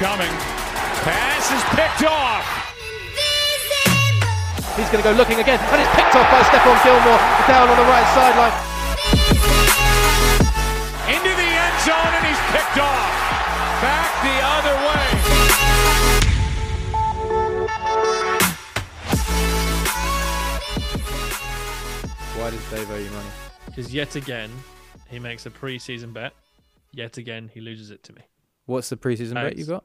coming. Pass is picked off. He's going to go looking again, and it's picked off by Stephon Gilmore down on the right sideline. Into the end zone, and he's picked off. Back the other way. Why does Dave owe you money? Because yet again, he makes a preseason bet. Yet again, he loses it to me. What's the preseason bet you got?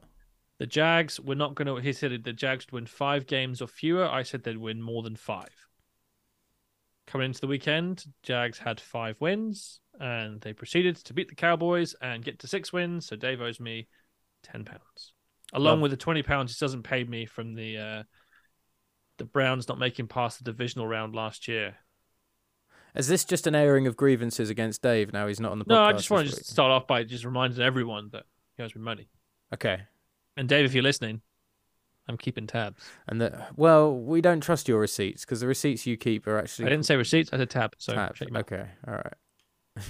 The Jags were not going to. He said the Jags would win five games or fewer. I said they'd win more than five. Coming into the weekend, Jags had five wins, and they proceeded to beat the Cowboys and get to six wins. So Dave owes me ten pounds, along Love- with the twenty pounds he doesn't pay me from the uh, the Browns not making past the divisional round last year. Is this just an airing of grievances against Dave now he's not on the podcast? No, I just want to just start off by just reminding everyone that he owes me money. Okay. And Dave, if you're listening, I'm keeping tabs. And that well, we don't trust your receipts because the receipts you keep are actually I didn't say receipts. I said tab. So your. Okay, all right.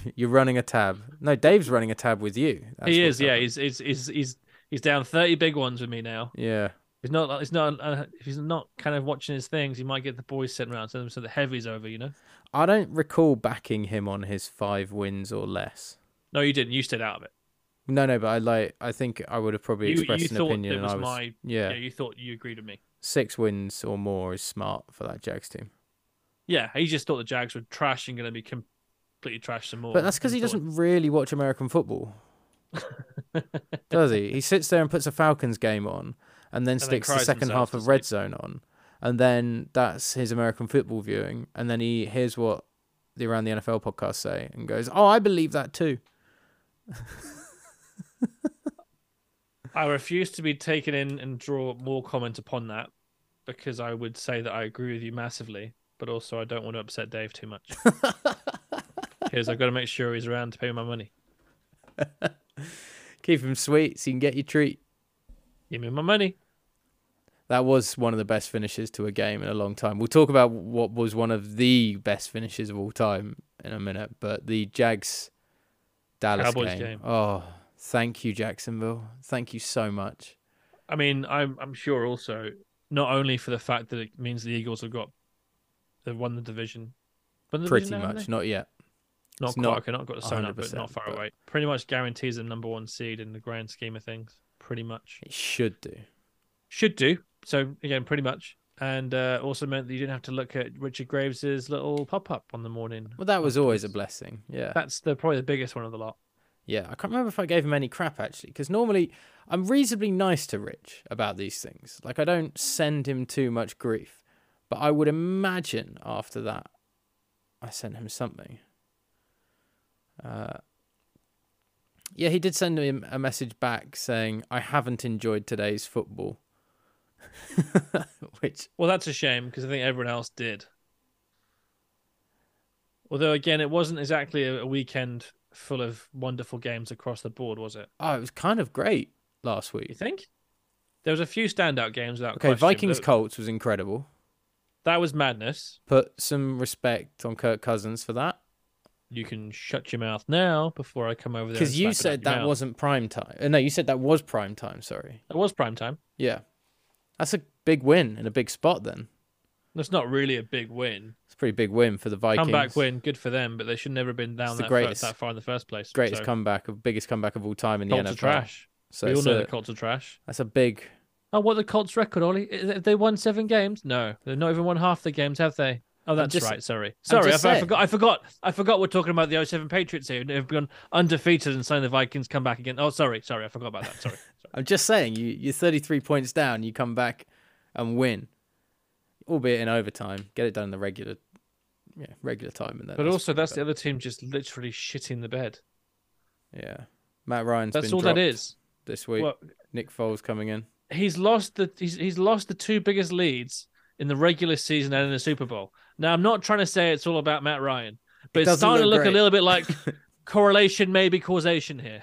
You're running a tab. No, Dave's running a tab with you. That's he is. Yeah, he's, he's he's he's he's down thirty big ones with me now. Yeah. He's not. He's not. Uh, if he's not kind of watching his things, he might get the boys sitting around. So the heavies over. You know. I don't recall backing him on his five wins or less. No, you didn't. You stayed out of it. No, no, but I like. I think I would have probably You, expressed you an opinion, it and was, I was my. yeah, You thought you agreed with me. six wins or more is smart for that Jags team. Yeah, he just thought the Jags were trash and going to be completely trash some more. But that's because he doesn't really watch American football, does he? He sits there and puts a Falcons game on, and then then sticks the second half of Red Zone on, and then that's his American football viewing, and then he hears what the Around the NFL podcast say and goes, "Oh, I believe that too." I refuse to be taken in and draw more comment upon that because I would say that I agree with you massively, but also I don't want to upset Dave too much. because I've got to make sure he's around to pay my money. Keep him sweet so you can get your treat. Give me my money. That was one of the best finishes to a game in a long time. We'll talk about what was one of the best finishes of all time in a minute, but the Jags Dallas game. game. Oh, thank you, Jacksonville. Thank you so much. I mean, I'm I'm sure also not only for the fact that it means the Eagles have got they've won the division, but the Pretty division much. Not yet. Not it's quite. not okay, not got the sign up, but not far but- away. Pretty much guarantees them number one seed in the grand scheme of things. Pretty much It should do. should do. So again, pretty much, and uh, also meant that you didn't have to look at Richard Graves's little pop up on the morning. Well, that was always a blessing. Yeah. That's the probably the biggest one of the lot. Yeah. I can't remember if I gave him any crap actually, because normally I'm reasonably nice to Rich about these things. Like, I don't send him too much grief, but I would imagine after that, I sent him something. Uh, yeah, he did send him a message back saying, I haven't enjoyed today's football. Which, Well, that's a shame because I think everyone else did. Although again, it wasn't exactly a weekend full of wonderful games across the board, was it? oh, it was kind of great last week. You think? There was a few standout games without Okay, question, Vikings Colts was incredible. That was madness. Put some respect on Kirk Cousins for that. You can shut your mouth now before I come over there. Because you said that mouth. wasn't prime time. Uh, no, you said that was prime time. Sorry. It was prime time. Yeah, that's a big win in a big spot. Then That's not really a big win. it's a pretty big win for the Vikings. Comeback win, good for them, but they should never have been down that, far, greatest- that far in the first place. Greatest so, comeback of biggest comeback of all time in the Colts NFL. are trash. So we all know a- the Colts are trash. that's a big. Oh, what the Colts record, Ollie? Have they won seven games? No, they've not even won half the games, have they? Oh, that's just- right. Sorry, sorry. I, I forgot. I forgot. I forgot. We're talking about the 07 Patriots here. They've gone undefeated and saying the Vikings come back again. Oh, sorry, sorry. I forgot about that. Sorry. sorry. I'm just saying, you you're 33 points down. You come back and win, albeit in overtime. Get it done in the regular, yeah, regular time. And then But also, that's the other team just literally shitting the bed. yeah. Matt Ryan's That's been all that is this week. Well, Nick Foles coming in. he's lost the he's he's lost the two biggest leads in the regular season and in the Super Bowl. Now I'm not trying to say it's all about Matt Ryan, but it's doesn't starting to look look great. a little bit like correlation, maybe causation here.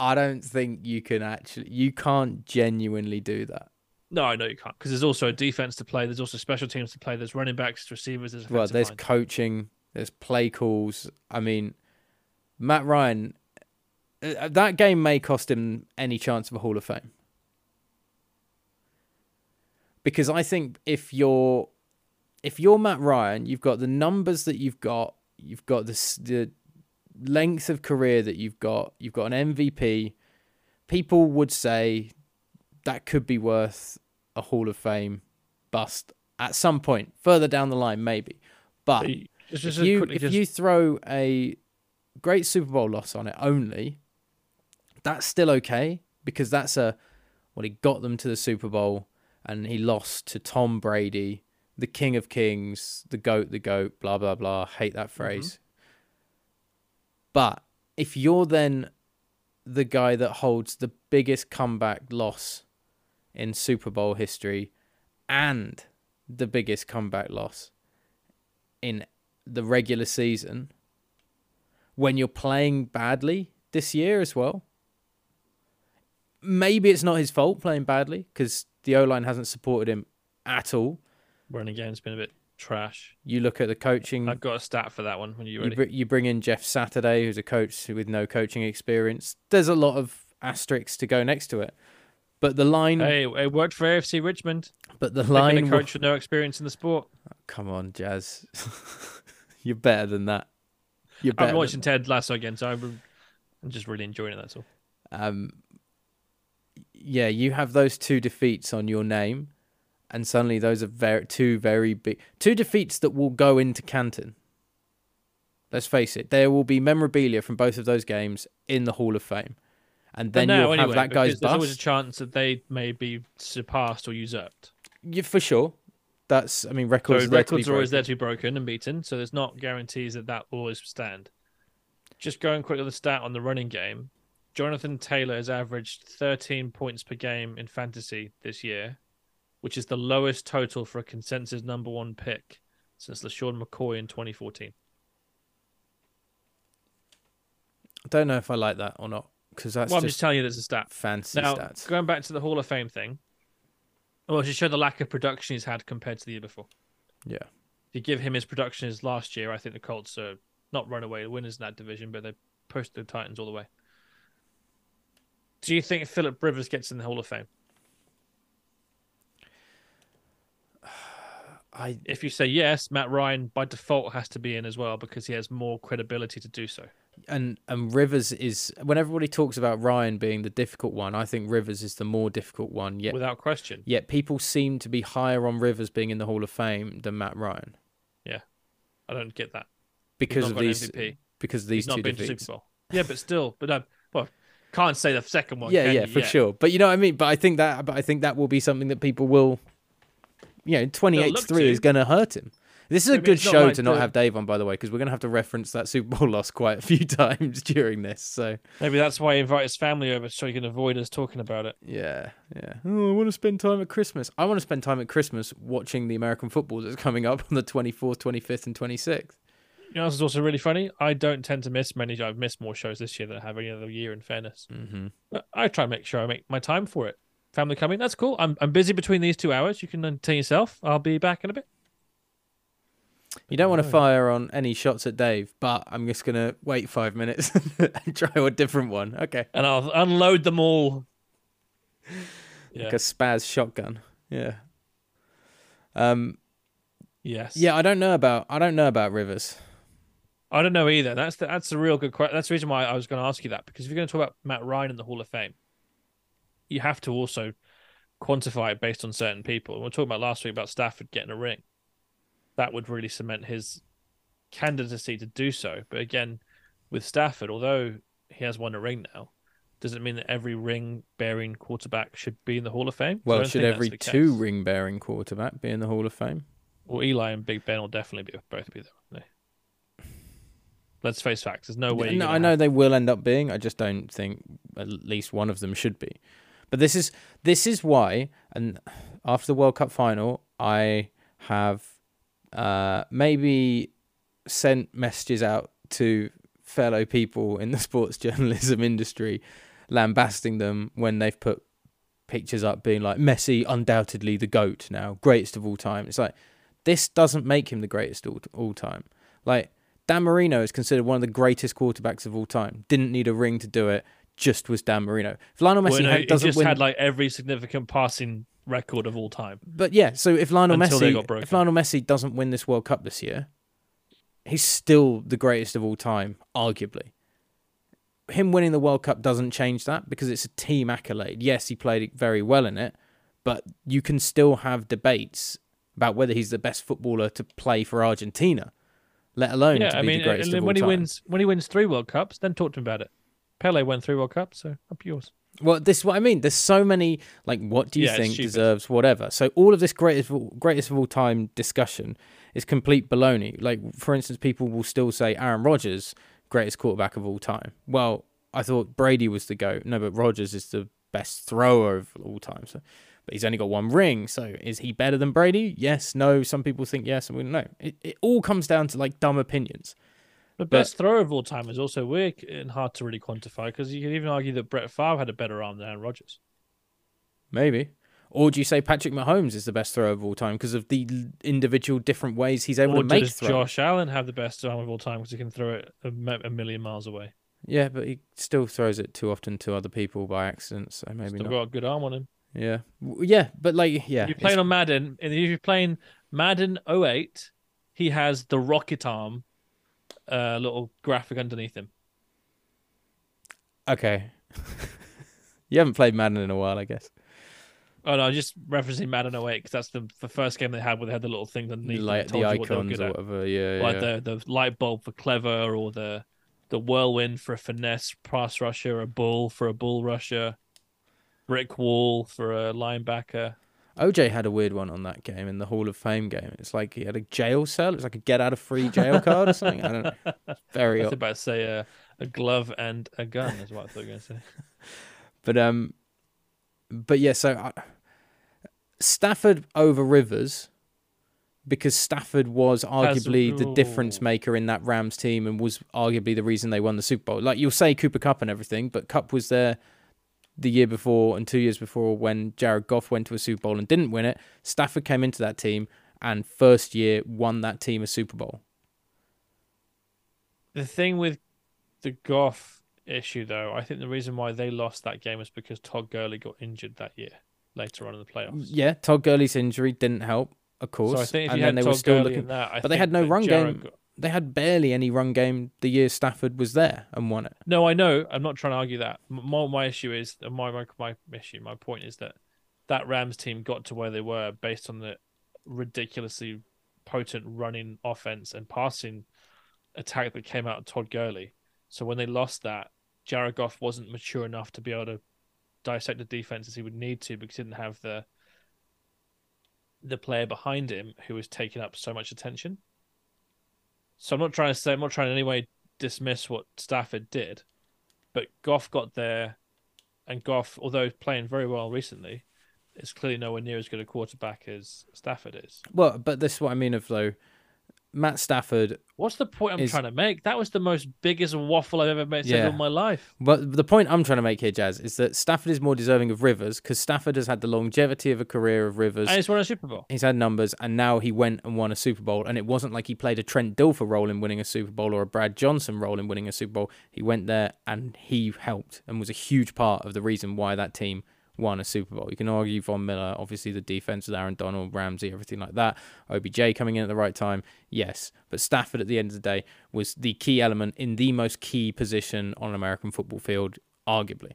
I don't think you can actually. You can't genuinely do that. No, I know you can't because there's also a defense to play. There's also special teams to play. There's running backs, receivers. There's Well, there's line. coaching, there's play calls. I mean, Matt Ryan uh, that game may cost him any chance of a Hall of Fame. Because I think if you're if you're Matt Ryan, you've got the numbers that you've got, you've got the the length of career that you've got, you've got an MVP. People would say that could be worth a Hall of Fame bust at some point further down the line, maybe. But Just, just if you if just- you throw a great Super Bowl loss on it only, that's still okay because that's a well he got them to the Super Bowl and he lost to Tom Brady, the King of Kings, the goat, the goat, blah blah blah. Hate that mm-hmm. phrase. But if you're then the guy that holds the biggest comeback loss in Super Bowl history and the biggest comeback loss in the regular season when you're playing badly this year as well. Maybe it's not his fault playing badly because the O line hasn't supported him at all. running game's been a bit trash. You look at the coaching. I've got a stat for that one when you're You, br- you bring in Jeff Saturday, who's a coach with no coaching experience. There's a lot of asterisks to go next to it, but the line, Hey, it worked for AFC Richmond. but the line. a coach with no experience in the sport. Come on, Jazz, you're better than that. You're better. I'm watching Ted Lasso again, so I'm, I'm just really enjoying it. That's all. um, yeah, you have those two defeats on your name, and suddenly those are very two very big two defeats that will go into Canton. Let's face it, there will be memorabilia from both of those games in the Hall of Fame, and then you'll have that guy's because there's always a chance that they may be surpassed or usurped. Yeah, for sure. That's I mean So records. are there to be records are always there to be broken and beaten. So there's not guarantees that that will always stand. Just going quick to the stat on the running game, Jonathan Taylor has averaged 13 points per game in fantasy this year, which is the lowest total for a consensus number one pick since LeSean McCoy in 2014. I don't know if I like that or not because that's well, I'm just telling you there's a stat. fancy Now, stats. going back to the Hall of Fame thing, well, to show the lack of production he's had compared to the year before. Yeah. If you give him his production as last year, I think the Colts are not runaway winners in that division, but they pushed the Titans all the way. Do you think Philip Rivers gets in the Hall of Fame? I If you say yes, Matt Ryan by default has to be in as well because he has more credibility to do so. And and Rivers is when everybody talks about Ryan being the difficult one, I think Rivers is the more difficult one. Yet Without question. yet people seem to be higher on Rivers being in the Hall of Fame than Matt Ryan Yeah, I don't get that. because of these MVP. because of He's these not two been to. Super Bowl. Yeah, but still, but um, well, can't say the second one. yeah, yeah, you? for sure. But you know what I mean. But I think that but I think that will be something that people will. You know, twenty eight three is going to hurt him. This is a good show like to not have Dave on, by the way, because we're going to have to reference that Super Bowl loss quite a few times during this. So Maybe that's why he invited his family over so he can avoid us talking about it. Yeah, yeah. Oh, I want to spend time at Christmas. I want to spend time at Christmas watching the American football that's coming up on the 24th, 25th, and 26th. You know, this is also really funny. I don't tend to miss many. I've missed more shows this year than I have any other year. In fairness, Mm-hmm. but I try and make sure I make my time for it. Family coming, that's cool. I'm I'm busy between these two hours. You can entertain yourself. I'll be back in a bit. You don't want to fire on any shots at Dave, but I'm just going to wait five minutes and try a different one. Okay. and I'll unload them all. Yeah. Like a spaz shotgun. Yeah. Um. yes. Yeah, I don't know about I don't know about Rivers. I don't know either. That's the, that's a real good question. That's the reason why I was going to ask you that because if you're going to talk about Matt Ryan in the Hall of Fame, you have to also quantify it based on certain people. We were talking about last week about Stafford getting a ring. That would really cement his candidacy to do so. But again, with Stafford, although he has won a ring now, does it mean that every ring bearing quarterback should be in the Hall of Fame. Well, should every two ring bearing quarterback be in the Hall of Fame? Well, Eli and Big Ben will definitely be both be there. won't? Let's face facts. There's no way. No, I have know they will end up being. I just don't think at least one of them should be. But this is this is why. And after the World Cup final, I have uh, maybe sent messages out to fellow people in the sports journalism industry, lambasting them when they've put pictures up being like Messi, undoubtedly the goat now, greatest of all time. It's like this doesn't make him the greatest all all time. Like Dan Marino is considered one of the greatest quarterbacks of all time. Didn't need a ring to do it. Just was Dan Marino. If Lionel Messi Well, no, had- doesn't just win, had like every significant passing record of all time. but yeah. So if Lionel Until Messi, if Lionel Messi doesn't win this World Cup this year, he's still the greatest of all time, arguably. Him winning the World Cup doesn't change that because it's a team accolade. Yes, he played very well in it, but you can still have debates about whether he's the best footballer to play for Argentina, let alone Yeah, to I be mean, the greatest and of all when he time. wins when he wins three World Cups, then talk to him about it. Pele won three World Cups, so up yours. Well, this is what I mean. There's so many like, what do you Yeah, think deserves whatever. So all of this greatest of all, greatest of all time discussion is complete baloney. Like for instance, people will still say Aaron Rodgers greatest quarterback of all time. Well, I thought Brady was the goat. No, but Rodgers is the best thrower of all time. So, but he's only got one ring. So is he better than Brady? Yes. No. Some people think yes. Some people no. It it all comes down to like dumb opinions. The best thrower of all time is also weird and hard to really quantify because you can even argue that Brett Favre had a better arm than Aaron Rodgers. Maybe. Or do you say Patrick Mahomes is the best thrower of all time because of the individual different ways he's able Or to make does? Josh Allen have the best arm of all time because he can throw it a, a million miles away? Yeah, but he still throws it too often to other people by accident, so maybe Still not. got a good arm on him. Yeah, yeah, but like, yeah, You're it's- playing on Madden, and if you're playing Madden 08, he has the rocket arm, uh, little graphic underneath him. okay. you haven't played Madden in a while, I guess. Oh no, I'm just referencing Madden 08 because that's the, the first game they had where they had the little things underneath. Like the you what icons or at. whatever. Yeah, like yeah. the the light bulb for clever, or the the whirlwind for a finesse pass rusher, a bull for a bull rusher, brick wall for a linebacker. OJ had a weird one on that game in the Hall of Fame game. It's like he had a jail cell. It's like a get out of free jail card or something. I don't know. It's very I was odd. about to say a, a glove and a gun is what I thought you were going to say. But um, but yeah. So I, Stafford over Rivers because Stafford was arguably the difference maker in that Rams team and was arguably the reason they won the Super Bowl. Like you'll say Cooper Kupp and everything, but Kupp was there the year before and two years before when Jared Goff went to a Super Bowl and didn't win it. Stafford came into that team and first year won that team a Super Bowl. The thing with the Goff issue, though, I think the reason why they lost that game was because Todd Gurley got injured that year later on in the playoffs. Yeah, Todd Gurley's injury didn't help, of course. So I think if and you then had they were Todd still Gurley looking in that, I but they had no run Jared game. Go- they had barely any run game the year Stafford was there and won it. No, I know. I'm not trying to argue that. My my issue is my my my issue. My point is that that Rams team got to where they were based on the ridiculously potent running offense and passing attack that came out of Todd Gurley. So when they lost that, Jared Goff wasn't mature enough to be able to dissect the defense as he would need to because he didn't have the the player behind him who was taking up so much attention. So I'm not trying to say I'm not trying in any way dismiss what Stafford did, but Goff got there, and Goff, although playing very well recently, is clearly nowhere near as good a quarterback as Stafford is. Well, but this is what I mean of though. Matt Stafford. What's the point I'm Is- trying to make? That was the most biggest waffle I've ever made Yeah. in my life. But the point I'm trying to make here, Jazz, is that Stafford is more deserving of Rivers because Stafford has had the longevity of a career of Rivers. And he's won a Super Bowl. He's had numbers, and now he went and won a Super Bowl. And it wasn't like he played a Trent Dilfer role in winning a Super Bowl or a Brad Johnson role in winning a Super Bowl. He went there and he helped and was a huge part of the reason why that team won a Super Bowl. You can argue Von Miller, obviously the defense with Aaron Donald, Ramsey, everything like that. OBJ coming in at the right time, yes. But Stafford at the end of the day was the key element in the most key position on an American football field, arguably.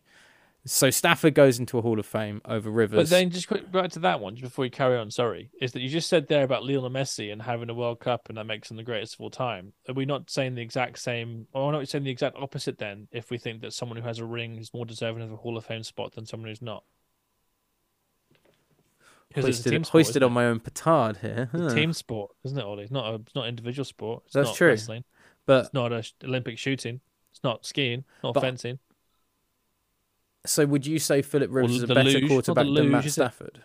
So Stafford goes into a Hall of Fame over Rivers. But then just quick back to that one, just before you carry on, sorry, is that you just said there about Lionel Messi and having a World Cup and that makes him the greatest of all time. Are we not saying the exact same, or are we not saying the exact opposite then, if we think that someone who has a ring is more deserving of a Hall of Fame spot than someone who's not? it's hoisted, sport, hoisted on my own petard here. Huh. team sport, isn't it, Ollie? It's not a, it's not individual sport. It's That's not true. wrestling. But It's not a sh- Olympic shooting. It's not skiing. Not But- fencing. So would you say Philip Rivers is a better luge, quarterback than Matt luge, is it? Stafford?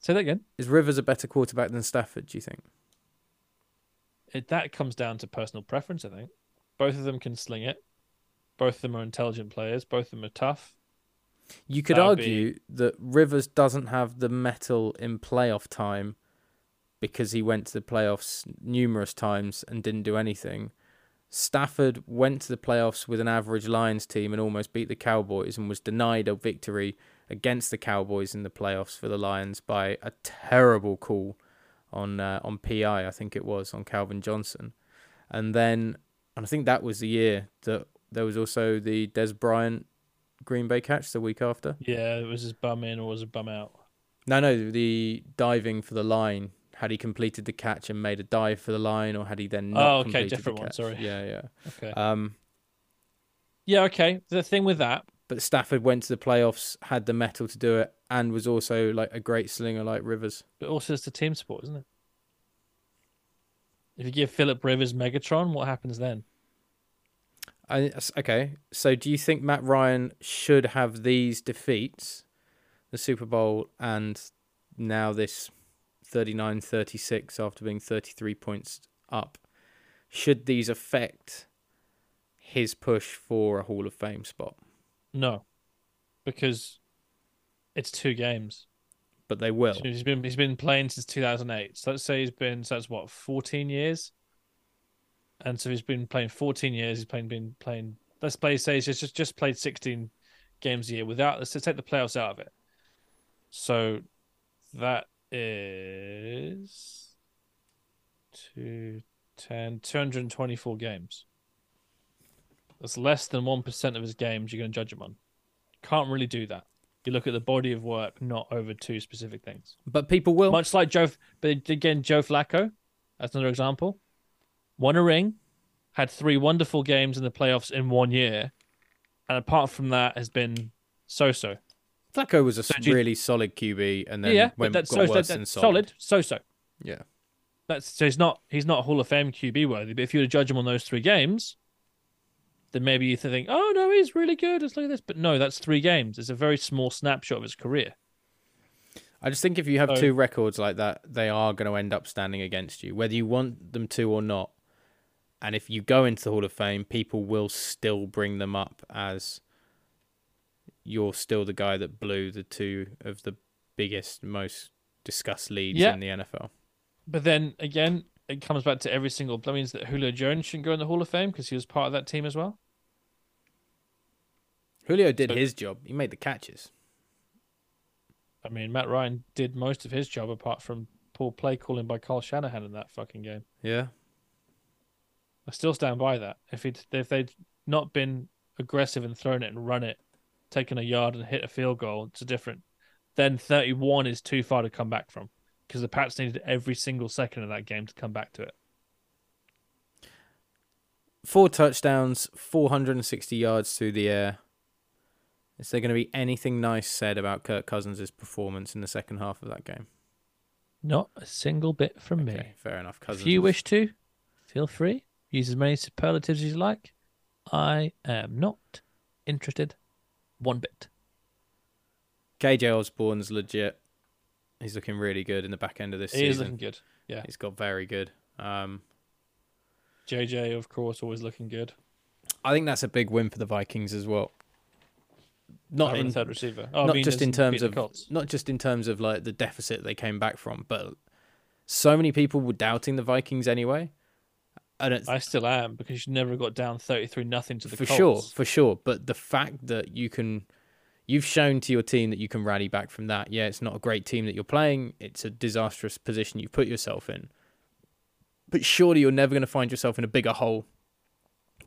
Say that again. Is Rivers a better quarterback than Stafford? Do you think? It, that comes down to personal preference, I think. Both of them can sling it. Both of them are intelligent players. Both of them are tough. You could That would argue that Rivers doesn't have the mettle in playoff time because he went to the playoffs numerous times and didn't do anything. Stafford went to the playoffs with an average Lions team and almost beat the Cowboys and was denied a victory against the Cowboys in the playoffs for the Lions by a terrible call on uh, on PI, I think it was on Calvin Johnson, and then and I think that was the year that there was also the Dez Bryant Green Bay catch the week after. Yeah, it was his bum in or was it bum out? No, no, the diving for the line. Had he completed the catch and made a dive for the line, or had he then not Oh, okay, completed the different one, sorry. Yeah, yeah. Okay. Um, yeah, okay. The thing with that, but Stafford went to the playoffs, had the mettle to do it, and was also like a great slinger like Rivers. but also it's the team sport, isn't it? If you give Philip Rivers Megatron, what happens then? I, okay, so do you think Matt Ryan should have these defeats, the Super Bowl, and now this 39 36 after being 33 points up? Should these affect his push for a Hall of Fame spot? No, because it's two games. But they will. So He's been he's been playing since 2008. So let's say he's been so that's what 14 years. And so he's been playing 14 years. He's playing been playing. Let's play say he's just just played 16 games a year without. Let's take the playoffs out of it. So that is two, 10, 224 games. That's less than 1% of his games you're going to judge him on. Can't really do that. You look at the body of work, not over two specific things. But people will. Much like Joe, but again, Joe Flacco, that's another example. Won a ring, had three wonderful games in the playoffs in one year, and apart from that, has been so-so. Flacco was a s- do you- really solid QB and then yeah, went, that's got so, worse that- that's solid. solid, so-so. Yeah. That's so he's not he's not Hall of Fame QB worthy. But if you were to judge him on those three games, then maybe you think, oh no, he's really good. Let's look at this. But no, that's three games. It's a very small snapshot of his career. I just think if you have So- two records like that, they are going to end up standing against you, whether you want them to or not. And if you go into the Hall of Fame, people will still bring them up as you're still the guy that blew the two of the biggest, most discussed leads Yeah. in the NFL. But then again, it comes back to every single. That means that Julio Jones shouldn't go in the Hall of Fame because he was part of that team as well. Julio did So- his job. He made the catches. I mean, Matt Ryan did most of his job apart from poor play calling by Kyle Shanahan in that fucking game. Yeah. I still stand by that. If it if they'd not been aggressive and thrown it and run it, taken a yard and hit a field goal, it's a different. Then 31 is too far to come back from because the Pats needed every single second of that game to come back to it. Four touchdowns, 460 yards through the air. Is there going to be anything nice said about Kirk Cousins' performance in the second half of that game? Not a single bit from me. Fair enough. Cousins If you wish to, feel free. Use as many superlatives as you like. I am not interested one bit. KJ Osborne's legit. He's looking really good in the back end of this He is season. looking good. Yeah. He's got very good. Um, JJ, of course, always looking good. I think that's a big win for the Vikings as well. Not in third receiver. Oh, not just in terms of not just in terms of like the deficit they came back from, but so many people were doubting the Vikings anyway. And I still am because you never got down thirty-three nothing to the for Colts. sure, for sure. But the fact that you can, you've shown to your team that you can rally back from that. Yeah, it's not a great team that you're playing. It's a disastrous position you've put yourself in. But surely you're never going to find yourself in a bigger hole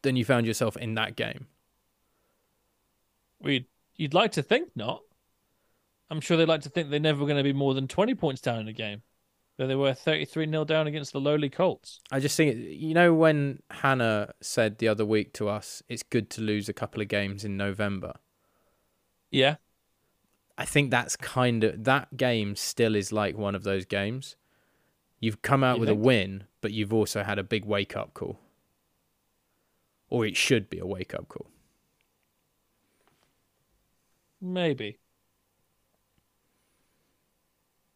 than you found yourself in that game. We'd, you'd like to think not. I'm sure they'd like to think they're never going to be more than twenty points down in a game. But they were thirty-three 0 down against the lowly Colts. I just think, you know, when Hannah said the other week to us, it's good to lose a couple of games in November. Yeah, I think that's kind of that game still is like one of those games. You've come out You with a win, but you've also had a big wake up call. Or it should be a wake up call. maybe.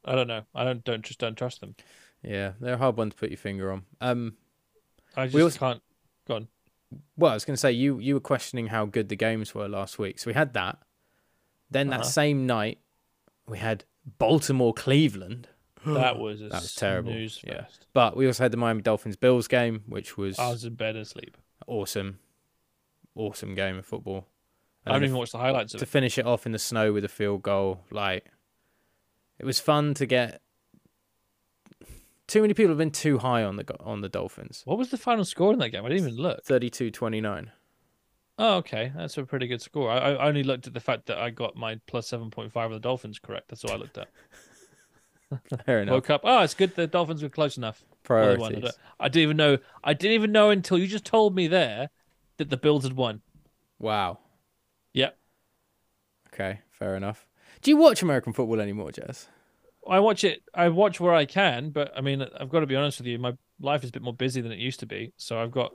I don't know. I don't don't just don't trust them. Yeah, they're a hard one to put your finger on. Um, I just We also- can't. Go on. well, I was going to say you you were questioning how good the games were last week, so we had that. Then that Uh-huh. same night, we had Baltimore Cleveland. That was a That was terrible. Yeah. But we also had the Miami Dolphins Bills game, which was I was in bed asleep. awesome, awesome game of football. I And haven't even watched the highlights of to it. finish it off in the snow with a field goal, like it was fun to get. Too many people have been too high on the on the Dolphins. What was the final score in that game? I didn't even look. 32-29. Oh, okay, that's a pretty good score. I, I only looked at the fact that I got my plus seven point five of the Dolphins correct. That's all I looked at. Fair enough. Woke up. Oh, it's good. The Dolphins were close enough. Well, they won. I, Priorities. don't- I didn't even know. I didn't even know until you just told me there that the Bills had won. Wow. Yep. Okay, fair enough. Do you watch American football anymore, Jess? I watch it. I watch where I can, but I mean, I've got to be honest with you. My life is a bit more busy than it used to be, so I've got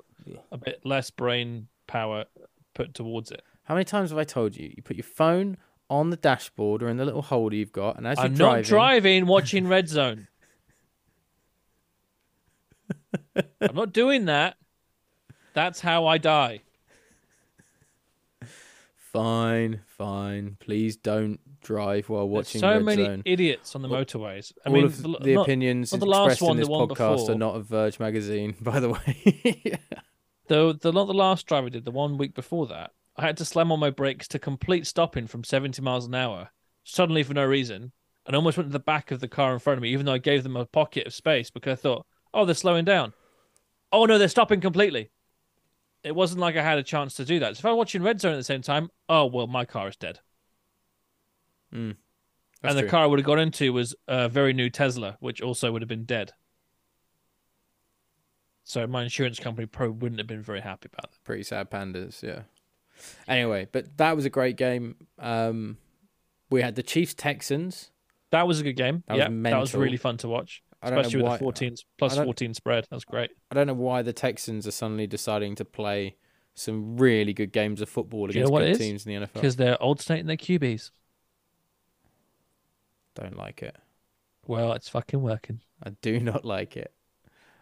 a bit less brain power put towards it. How many times have I told you? You put your phone on the dashboard or in the little holder you've got, and as you're I'm driving, not driving, watching Red Zone. I'm not doing that. That's how I die. Fine, fine. Please don't drive while watching There's so Red many Zone. idiots on the motorways. I All mean, of the, the not- opinions not the last expressed in this the podcast before. are not of Verge magazine, by the way. yeah. the the not the last driver did the one week before that. I had to slam on my brakes to complete stopping from 70 miles an hour suddenly for no reason, and almost went to the back of the car in front of me, even though I gave them a pocket of space because I thought, oh, they're slowing down. Oh no, they're stopping completely. It wasn't like I had a chance to do that. So if I was watching Red Zone at the same time, oh well, my car is dead. That's and the true. car I would have got into was a very new Tesla, which also would have been dead. So my insurance company probably wouldn't have been very happy about that. Pretty sad pandas, yeah. Anyway, but that was a great game. Um, we had the Chiefs Texans. That was a good game. That was yeah, that was really fun to watch, I don't know especially with why- the 14 plus I don't- 14 spread. That's great. I don't know why the Texans are suddenly deciding to play some really good games of football Do you know against good teams in the NFL. Because they're alternating their QBs. Don't like it. Well, it's fucking working. I do not like it.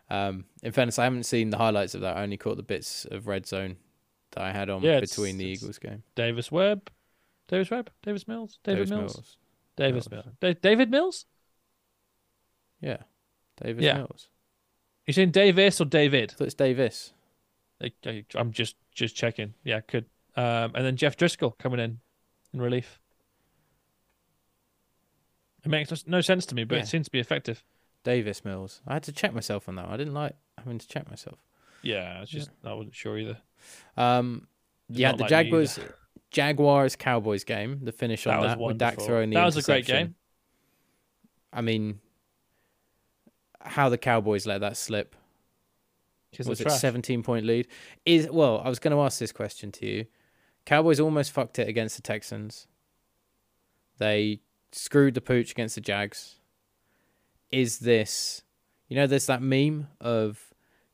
Um, in fairness, I haven't seen the highlights of that. I only caught the bits of red zone that I had on Yeah, between the Eagles game. Davis Webb, Davis Webb, Davis Mills, David Davis Mills, Davis Mills. Mills, Da- David Mills. Yeah, Davis Yeah. Mills. You saying Davis or David? I it's Davis. I, I, I'm just just checking. Yeah, could. Um, and then Jeff Driskel coming in in relief. It makes no- sense to me, but Yeah. it seems to be effective. Davis Mills. I had to check myself on that. one. I didn't like having to check myself. Yeah, it's just I wasn't sure either. Um, yeah, not the like me either. Jaguars Jaguars Cowboys game. The finish on That was with Dak wonderful. throwing the That was a great interception. game. I mean, how the Cowboys let that slip? Because was it trash. 17 point lead? Is well, I was going to ask this question to you. Cowboys almost fucked it against the Texans. They screwed the pooch against the Jags. Is this, you know, there's that meme of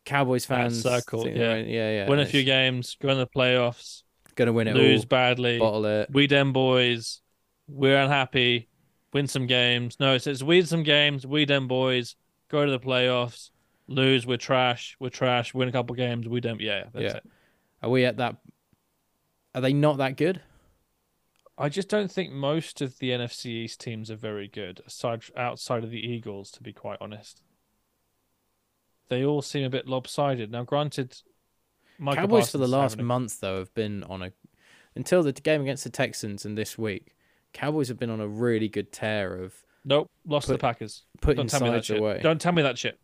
Cowboys fans. That circle, thinking, yeah. right, yeah, yeah. Win a few games, go in the playoffs, to win it lose all, badly. bottle it. We dem boys, we're unhappy. Win some games. No, it says win some games. We dem boys, go to the playoffs, lose. We're trash. We're trash. Win a couple games. We dem. Yeah, that's Yeah. it. Are we at that? Are they not that good? I just don't think most of the NFC East teams are very good, aside outside of the Eagles. To be quite honest, they all seem a bit lopsided. Now, granted, Michael Cowboys for the last having month though have been on a until the game against the Texans and this week. Cowboys have been on a really good tear of Nope, lost to Put- the Packers. putting Don't tell me that shit. away. Don't tell me that shit.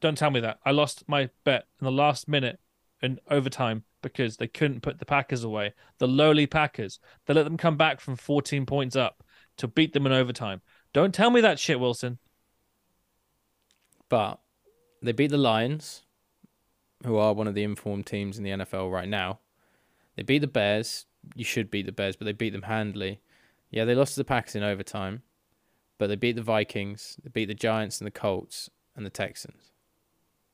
Don't tell me that. I lost my bet in the last minute in overtime because they couldn't put the Packers away. The lowly Packers. They let them come back from 14 points up to beat them in overtime. Don't tell me that shit, Wilson. but they beat the Lions, who are one of the informed teams in the NFL right now. They beat the Bears. You should beat the Bears, but they beat them handily. Yeah, they lost to the Packers in overtime, but they beat the Vikings. They beat the Giants and the Colts and the Texans.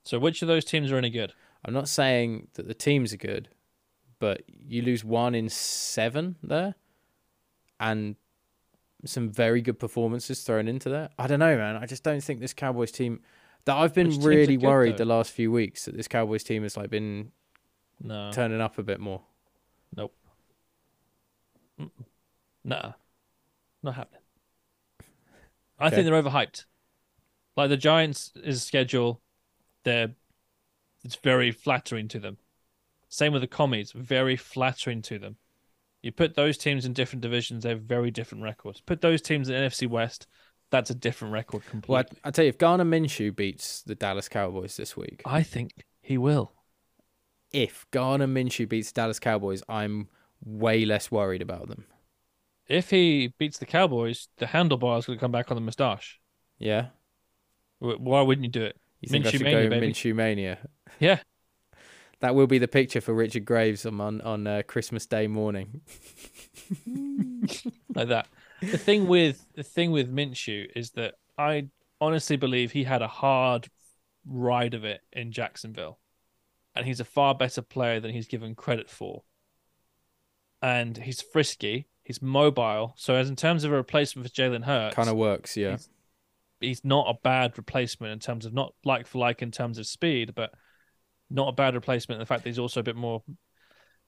So which of those teams are any good? I'm not saying that the teams are good, but you lose one in seven there, and some very good performances thrown into there. I don't know, man. I just don't think this Cowboys team. That I've been Which really good, worried though? the last few weeks that this Cowboys team has like been No. turning up a bit more. Nope. Mm-mm. Nah. Not happening. I Okay. think they're overhyped. Like the Giants' is schedule, they're it's very flattering to them. Same with the commies, very flattering to them. You put those teams in different divisions, they have very different records. Put those teams in NFC West, that's a different record completely. Well, I, I tell you, if Gardner Minshew beats the Dallas Cowboys this week, I think he will. if Gardner Minshew beats Dallas Cowboys, I'm way less worried about them. If he beats the Cowboys, the handlebar's going to come back on the moustache. Yeah, Why wouldn't you do it? You think I Minshew should mania, go baby. Minshew mania? Yeah. That will be the picture for Richard Graves on on, on uh, Christmas Day morning. like that. The thing with the thing with Minshew is that I honestly believe he had a hard ride of it in Jacksonville, and he's a far better player than he's given credit for. And he's frisky, he's mobile. So, as in terms of a replacement for Jalen Hurts, Kind of works, yeah. He's- not a bad replacement in terms of not like for like in terms of speed, but not a bad replacement. in The fact that he's also a bit more,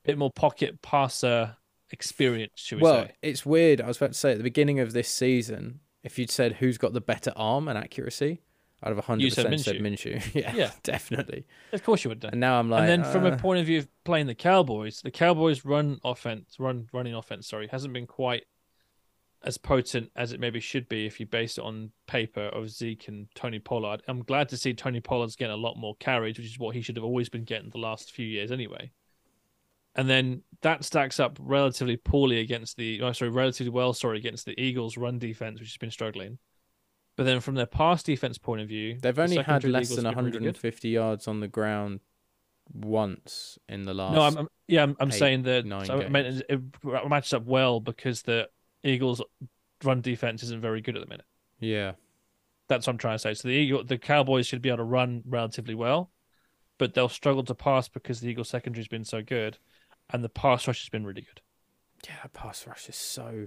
bit more pocket passer experience, should we Well, say? it's weird. I was about to say at the beginning of this season, if you'd said who's got the better arm and accuracy, out of have hundred You said percent said Minshew. yeah, Yeah. definitely. Of course you would. do. And now I'm like, and then from a uh, point of view of playing the Cowboys, the Cowboys run offense, run running offense, sorry, hasn't been quite as potent as it maybe should be if you base it on paper of Zeke and Tony Pollard. I'm glad to see Tony Pollard's getting a lot more carries, which is what he should have always been getting the last few years anyway. And then that stacks up relatively poorly against the, oh, sorry, relatively well, sorry, against the Eagles' run defense, which has been struggling. But then from their pass defense point of view, they've the only had secondary of the less Eagles than have been really 150 yards on the ground once in the last. No, I'm, I'm yeah, I'm, I'm eight, saying that nine so it, it matches up well because the Eagles' run defense isn't very good at the minute. yeah, That's what I'm trying to say. So the Eagle, the Cowboys should be able to run relatively well, but they'll struggle to pass because the Eagles' secondary's been so good, and the pass rush has been really good. yeah. Pass rush is so.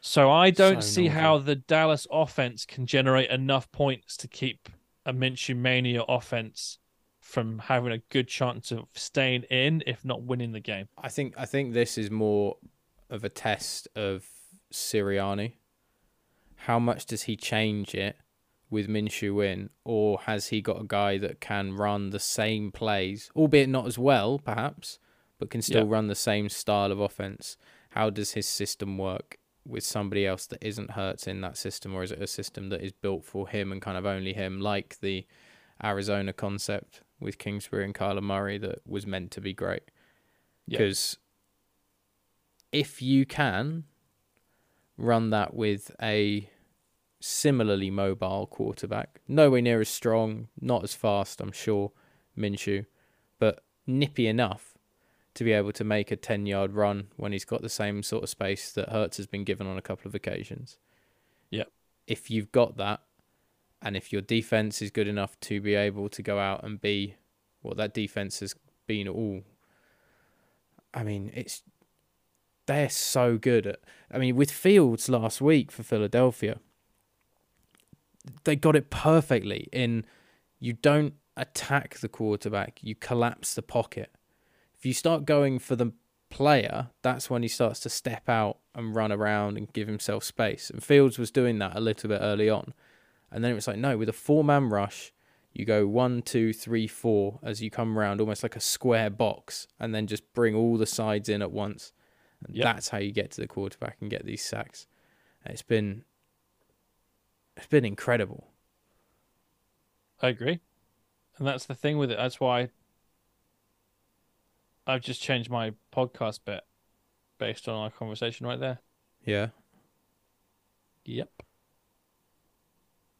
So I don't So see novel. how the Dallas offense can generate enough points to keep a Minshew mania offense from having a good chance of staying in, if not winning the game. I think I think this is more of a test of Sirianni. How much does he change it with Minshew in, or has he got a guy that can run the same plays, albeit not as well, perhaps, but can still Yeah. run the same style of offense? How does his system work with somebody else that isn't Hurts in that system, or is it a system that is built for him and kind of only him, like the Arizona concept with Kingsbury and Kyler Murray that was meant to be great? Yeah. Because if you can run that with a similarly mobile quarterback, nowhere near as strong, not as fast, I'm sure, Minshew, but nippy enough to be able to make a 10 yard run when he's got the same sort of space that Hurts has been given on a couple of occasions. Yep. If you've got that, and if your defense is good enough to be able to go out and be what that defense has been all I mean, it's they're so good at. I mean, with Fields last week for Philadelphia, they got it perfectly. In you don't attack the quarterback, you collapse the pocket. If you start going for the player, that's when he starts to step out and run around and give himself space. And Fields was doing that a little bit early on, and then it was like, no, with a four-man rush, you go one, two, three, four as you come around, almost like a square box, and then just bring all the sides in at once. And Yep. that's how you get to the quarterback and get these sacks. It's been it's been incredible. I agree. And that's the thing with it. That's why I've just changed my podcast bit based on our conversation right there. Yeah. Yep.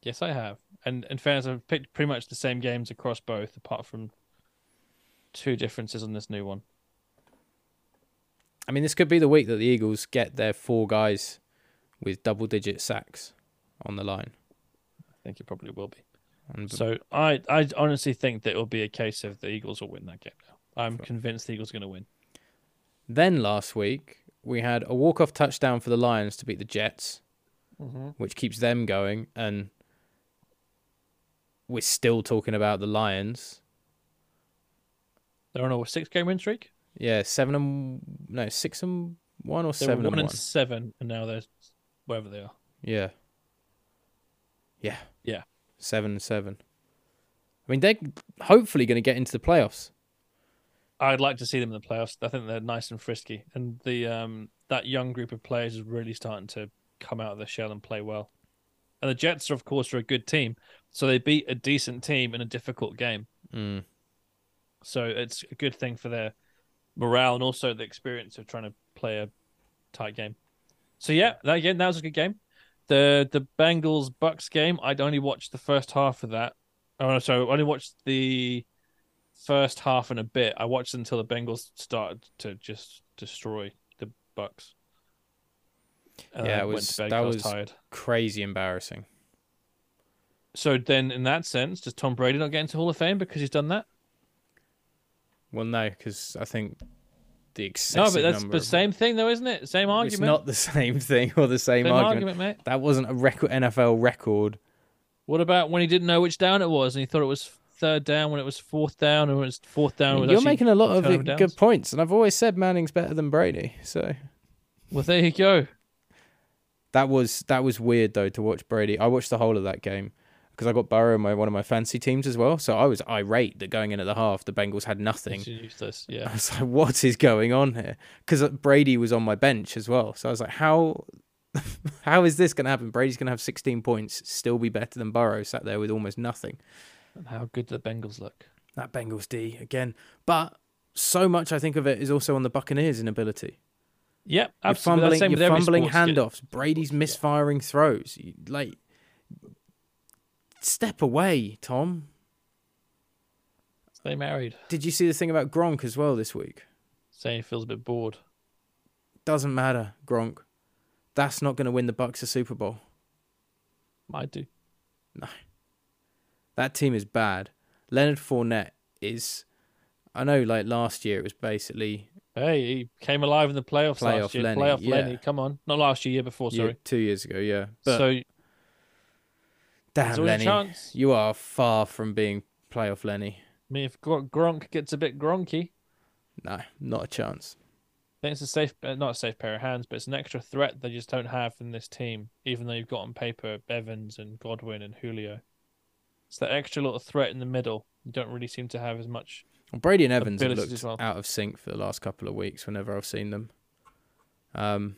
Yes, I have. And in fairness, I've picked pretty much the same games across both, apart from two differences on this new one. I mean, this could be the week that the Eagles get their four guys with double digit sacks on the line. I think it probably will be. And So I, I honestly think that it will be a case of the Eagles will win that game now. I'm Sure. convinced the Eagles are going to win. then last week, we had a walk off touchdown for the Lions to beat the Jets, Mm-hmm. which keeps them going. And we're still talking about the Lions. They're on a six game win streak. Yeah, seven and no, six and one or They seven one and and one. seven, and now they're wherever they are. Yeah. Yeah. Yeah. seven and seven. I mean, they're hopefully going to get into the playoffs. I'd like to see them in the playoffs. I think they're nice and frisky, and the um that young group of players is really starting to come out of their shell and play well. And the Jets, are, of course, are a good team, so they beat a decent team in a difficult game. Mm. So it's a good thing for their morale and also the experience of trying to play a tight game. So yeah, that again, that was a good game. The the Bengals Bucks game, I'd only watched the first half of that. Oh no, sorry, I only watched the first half and a bit. I watched until the Bengals started to just destroy the Bucks. And Yeah, it was- that was- was tired. Crazy embarrassing. So then, in that sense, does Tom Brady not get into Hall of Fame because he's done that? Well, no, because I think the excessive. No, but that's the same thing, though, isn't it? Same argument. It's not the same thing or the same, same argument. argument, mate. That wasn't a record NFL record. What about when he didn't know which down it was and he thought it was third down when it was fourth down and when it was fourth down? was You're making a lot of downs? good points, and I've always said Manning's better than Brady. So Well, there you go. that was that was weird though to watch Brady. I watched the whole of that game because I got Burrow in my one of my fancy teams as well. So I was irate that going in at the half, the Bengals had nothing. Useless. I was like, what is going on here? Because uh, Brady was on my bench as well. So I was like, how how is this going to happen? Brady's going to have 16 points, still be better than Burrow, sat there with almost nothing. And how good the Bengals look? That Bengals D again. But so much I think of it is also on the Buccaneers' inability. Yep, You're absolutely. fumbling, That's the same you're fumbling sports kid. handoffs. Brady's misfiring throws. You- Like, step away, Tom. They married. Did you see the thing about Gronk as well this week? Saying he feels a bit bored. Doesn't matter, Gronk. That's not going to win the Bucks a Super Bowl. Might do. No. That team is bad. Leonard Fournette is. I know, like last year, it was basically Hey, he came alive in the playoffs Playoff last year. Lenny, Playoff yeah. Lenny, come on. Not last year, year before, year- sorry. two years ago. Yeah, but so damn, Lenny, you are far from being playoff Lenny. I mean, if Gr- Gronk gets a bit gronky, No, not a chance. I think it's a safe, uh, not a safe pair of hands, but it's an extra threat they just don't have in this team. Even though you've got on paper Evans and Godwin and Julio, it's that extra little threat in the middle. You don't really seem to have as much. Well, Brady and Evans have looked well. out of sync for the last couple of weeks. Whenever I've seen them, um,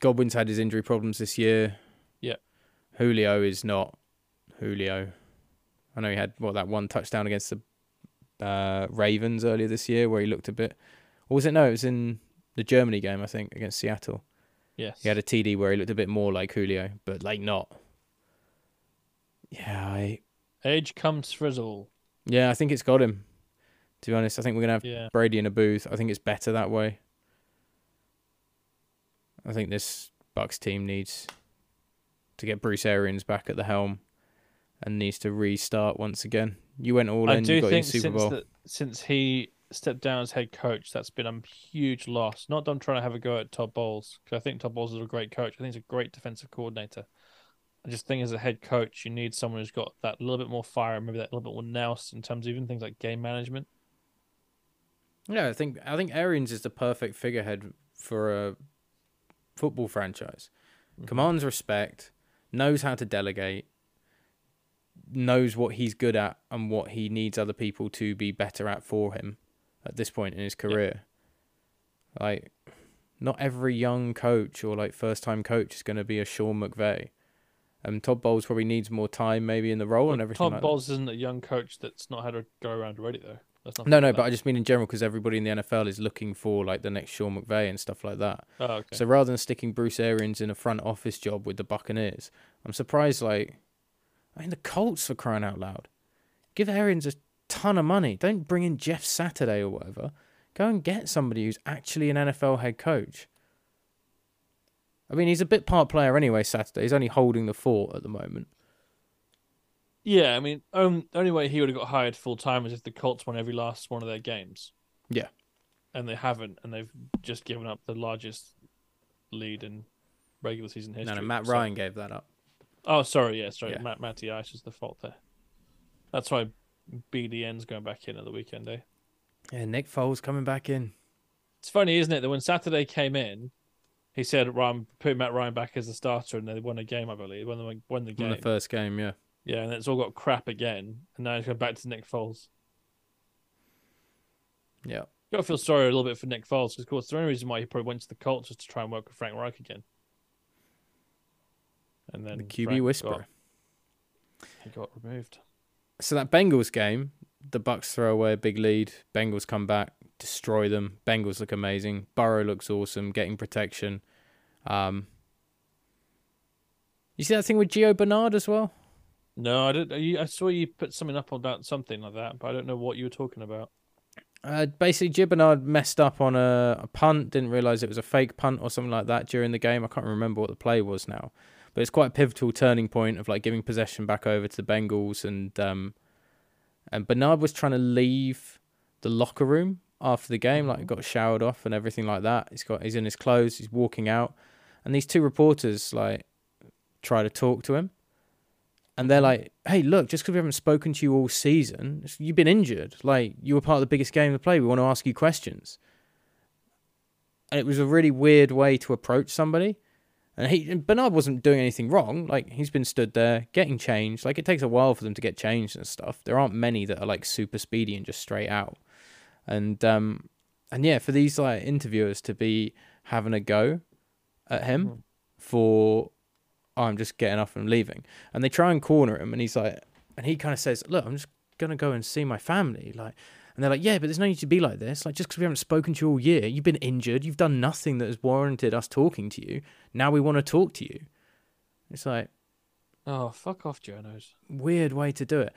Godwin's had his injury problems this year. Julio is not Julio. I know he had what that one touchdown against the uh, Ravens earlier this year where he looked a bit. Or was it no? It was in the Germany game I think against Seattle. Yes. He had a TD where he looked a bit more like Julio, but like not. Yeah, I Age comes frizzle. yeah I think it's got him. To be honest, I think we're gonna have Yeah. Brady in a booth. I think it's better that way. I think this Bucks team needs to get Bruce Arians back at the helm and needs to restart once again. You went all I in. do You got think Super since Bowl. that since he stepped down as head coach, that's been a huge loss. Not that I'm trying to have a go at Todd Bowles because I think Todd Bowles is a great coach. I think he's a great defensive coordinator. I just think as a head coach, you need someone who's got that little bit more fire, and maybe that little bit more nous in terms of even things like game management. Yeah, I think I think Arians is the perfect figurehead for a football franchise. Mm-hmm. Commands respect, knows how to delegate, knows what he's good at and what he needs other people to be better at for him at this point in his career. Like not every young coach or like first time coach is going to be a Sean McVay. And Todd Bowles probably needs more time maybe in the role and everything Todd like. Bowles isn't a young coach that's not had a go around already, though. That's not No, no, but I just mean in general because everybody in the NFL is looking for like the next Sean McVay and stuff like that. oh, okay. So rather than sticking Bruce Arians in a front office job with the Buccaneers, I'm surprised. Like, I mean, the Colts for crying out loud, give Arians a ton of money. Don't bring in Jeff Saturday or whatever. Go and get somebody who's actually an NFL head coach. I mean, he's a bit part player anyway. Saturday, he's only holding the fort at the moment. Yeah, I mean, um, the only way he would have got hired full time is if the Colts won every last one of their games. Yeah. And they haven't, and they've just given up the largest lead in regular season history. No, no, Matt So- Ryan gave that up. Oh, sorry, yeah, sorry. Yeah. Matt Matty Ice was the fault there. That's why BDN's going back in at the weekend, eh? Yeah, Nick Foles coming back in. It's funny, isn't it, that when Saturday came in, He said, "Ryan, put Matt Ryan back as a starter, and they won a game, I believe. Won the won the game. the first game. Yeah, Yeah, and it's all got crap again, and now he's going back to Nick Foles. yeah. Got to feel sorry a little bit for Nick Foles because, of course, the only reason why he probably went to the Colts was to try and work with Frank Reich again. And then The QB Frank whisperer. got- he got removed. So that Bengals game, the Bucks throw away a big lead. Bengals come back, destroy them. Bengals look amazing. Burrow looks awesome, getting protection. Um, you see that thing with Gio Bernard as well? No, I didn't. I saw you put something up about something like that, but I don't know what you were talking about. Uh, basically, Gio Bernard messed up on a, a punt, didn't realize it was a fake punt or something like that during the game. I can't remember what the play was now, but it's quite a pivotal turning point of like giving possession back over to the Bengals, and um, and Bernard was trying to leave the locker room after the game, like got showered off and everything like that. He's got he's in his clothes, he's walking out, and these two reporters like try to talk to him. And they're like, "Hey, look! Just because we haven't spoken to you all season, you've been injured. Like you were part of the biggest game of play. We want to ask you questions." And it was a really weird way to approach somebody. And he and Bernard wasn't doing anything wrong. Like he's been stood there getting changed. Like it takes a while for them to get changed and stuff. There aren't many that are like super speedy and just straight out. And um, and yeah, for these like interviewers to be having a go at him for oh, I'm just getting off and leaving. And they try and corner him, and he's like, and he kind of says, "Look, I'm just gonna go and see my family." Like, and they're like, "Yeah, but there's no need to be like this. Like, just because we haven't spoken to you all year, you've been injured, you've done nothing that has warranted us talking to you. Now we want to talk to you." It's like Oh, fuck off, journos. weird way to do it.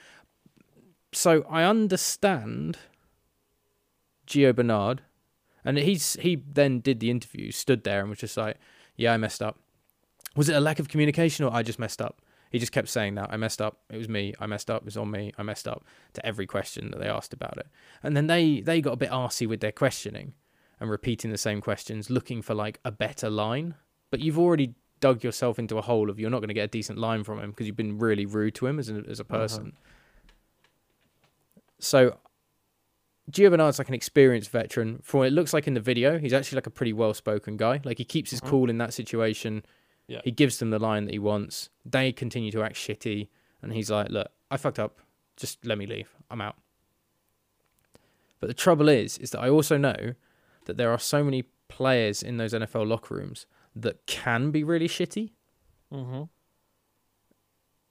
So I understand Gio Bernard, and he's he then did the interview, stood there and was just like, "Yeah, I messed up." Was it a lack of communication or I just messed up? He just kept saying that I messed up. It was me. I messed up. It was on me. I messed up to every question that they asked about it. And then they they got a bit arsy with their questioning and repeating the same questions, looking for like a better line. But you've already dug yourself into a hole of you're not going to get a decent line from him because you've been really rude to him as a, as a uh-huh. person. So Gio Bernard's like an experienced veteran. From what it looks like in the video, he's actually like a pretty well spoken guy. Like he keeps his uh-huh. cool in that situation. Yeah. He gives them the line that he wants. They continue to act shitty. And he's like, look, I fucked up. Just let me leave. I'm out. But the trouble is, is that I also know that there are so many players in those NFL locker rooms that can be really shitty Mm-hmm.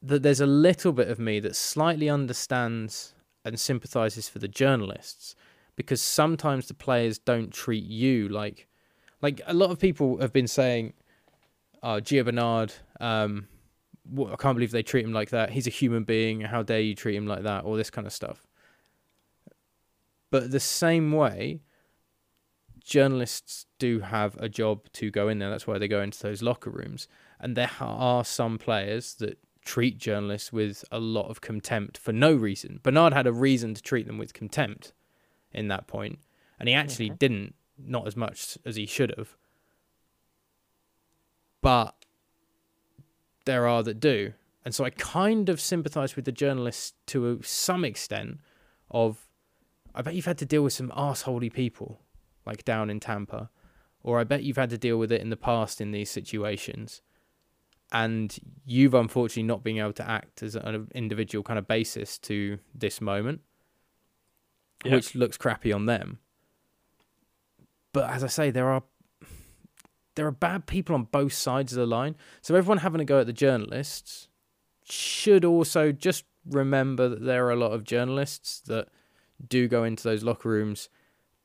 that there's a little bit of me that slightly understands and sympathizes for the journalists because sometimes the players don't treat you like like a lot of people have been saying oh Gio Bernard um I can't believe they treat him like that. He's a human being. How dare you treat him like that? All this kind of stuff. But the same way journalists do have a job to go in there. That's why they go into those locker rooms. And there are some players that treat journalists with a lot of contempt for no reason. Bernard had a reason to treat them with contempt in that point, and he actually didn't, not as much as he should have. But there are that do. And so I kind of sympathize with the journalists to some extent of I bet you've had to deal with some arseholey people like down in Tampa, or I bet you've had to deal with it in the past in these situations and you've unfortunately not been able to act as an individual kind of basis to this moment, Yeah. which looks crappy on them. But as I say, there are there are bad people on both sides of the line. So everyone having a go at the journalists should also just remember that there are a lot of journalists that do go into those locker rooms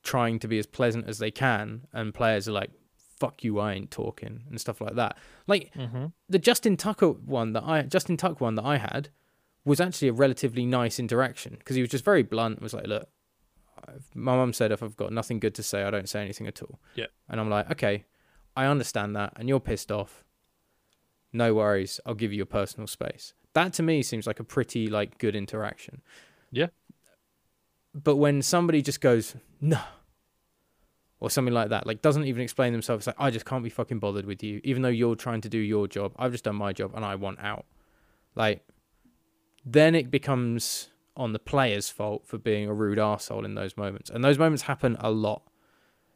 trying to be as pleasant as they can, and players are like, "Fuck you, I ain't talking," and stuff like that. Like Mm-hmm. the Justin Tucker one that I Justin Tuck one that I had was actually a relatively nice interaction because he was just very blunt. Was like, look, my mum said if I've got nothing good to say, I don't say anything at all. Yeah. And I'm like, okay, I understand that, and you're pissed off. No worries, I'll give you your personal space. That to me seems like a pretty like good interaction. Yeah. But when somebody just goes no, or something like that, like doesn't even explain themselves, like I just can't be fucking bothered with you, even though you're trying to do your job. I've just done my job and I want out. Like, then it becomes on the player's fault for being a rude arsehole in those moments. And those moments happen a lot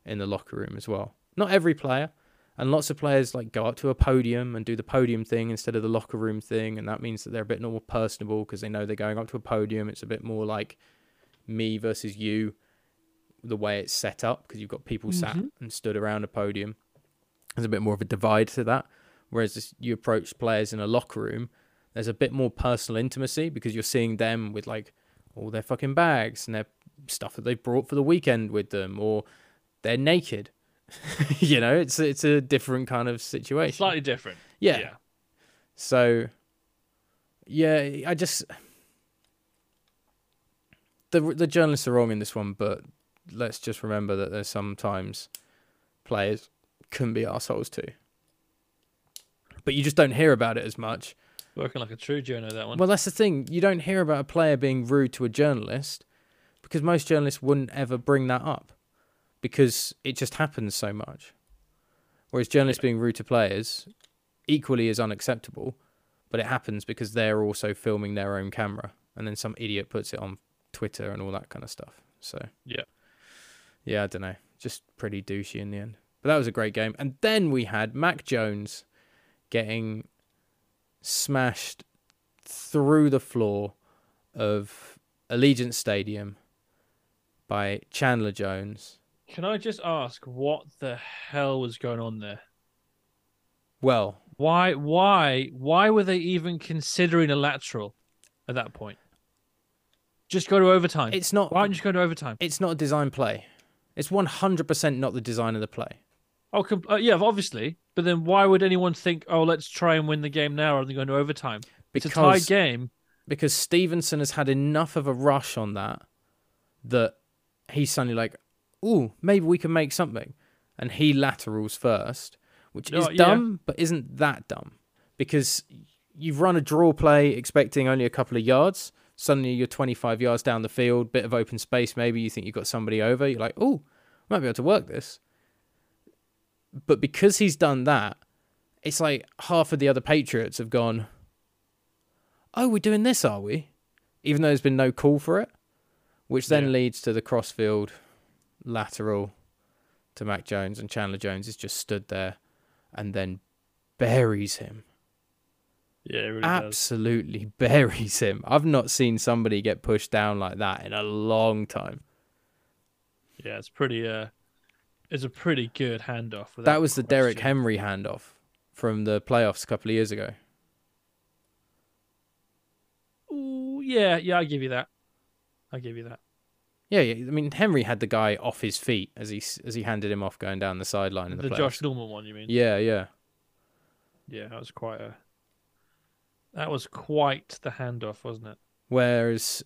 in the locker room as well. Not every player, And lots of players like go up to a podium and do the podium thing instead of the locker room thing, and that means that they're a bit more personable because they know they're going up to a podium. It's a bit more like me versus you, the way it's set up because you've got people sat mm-hmm. and stood around a podium. There's a bit more of a divide to that. Whereas this, you approach players in a locker room, there's a bit more personal intimacy because you're seeing them with like all their fucking bags and their stuff that they've brought for the weekend with them, or they're naked. you know, it's it's a different kind of situation. Slightly different. Yeah. Yeah. So, yeah, I just the the journalists are wrong in this one, but let's just remember that there's sometimes players can be assholes too. But you just don't hear about it as much. Working like a true journo, that one. Well, that's the thing. You don't hear about a player being rude to a journalist because most journalists wouldn't ever bring that up because it just happens so much. Whereas journalists being rude to players equally is unacceptable, but it happens because they're also filming their own camera and then some idiot puts it on Twitter and all that kind of stuff. So, Yeah. Yeah, I don't know. Just pretty douchey in the end. But that was a great game. And then we had Mac Jones getting smashed through the floor of Allegiant Stadium by Chandler Jones. Can I just ask what the hell was going on there? Well, Why why why were they even considering a lateral at that point? Just go to overtime. it's not Why don't you just go to overtime? it's not a design play. It's 100% not the design of the play. Oh, com- uh, yeah, obviously. But then why would anyone think, oh, let's try and win the game now rather than going to overtime? It's a tied game. because Stevenson has had enough of a rush on that that he's suddenly like, "Ooh, maybe we can make something," and he laterals first, which oh, is Oh, yeah. dumb, but isn't that dumb because you've run a draw play expecting only a couple of yards. Suddenly you're 25 yards down the field, bit of open space. Maybe you think you've got somebody over. You're like, "Oh, might be able to work this." But because he's done that, it's like half of the other Patriots have gone, oh, we're doing this, are we? Even though there's been no call for it, which then Yeah. leads to the crossfield lateral to Mac Jones, and Chandler Jones is just stood there and then buries him. Yeah, it really does. Absolutely buries him. I've not seen somebody get pushed down like that in a long time. Yeah, it's pretty. Uh, it's a pretty good handoff. That was the Derek. Henry handoff from the playoffs a couple of years ago. Ooh, yeah, yeah, I give you that. I give you that. Yeah, yeah. I mean, Henry had the guy off his feet as he as he handed him off going down the sideline in the, The. Josh Norman one, you mean? Yeah, yeah. Yeah, that was quite a. That was quite the handoff, wasn't it? Whereas,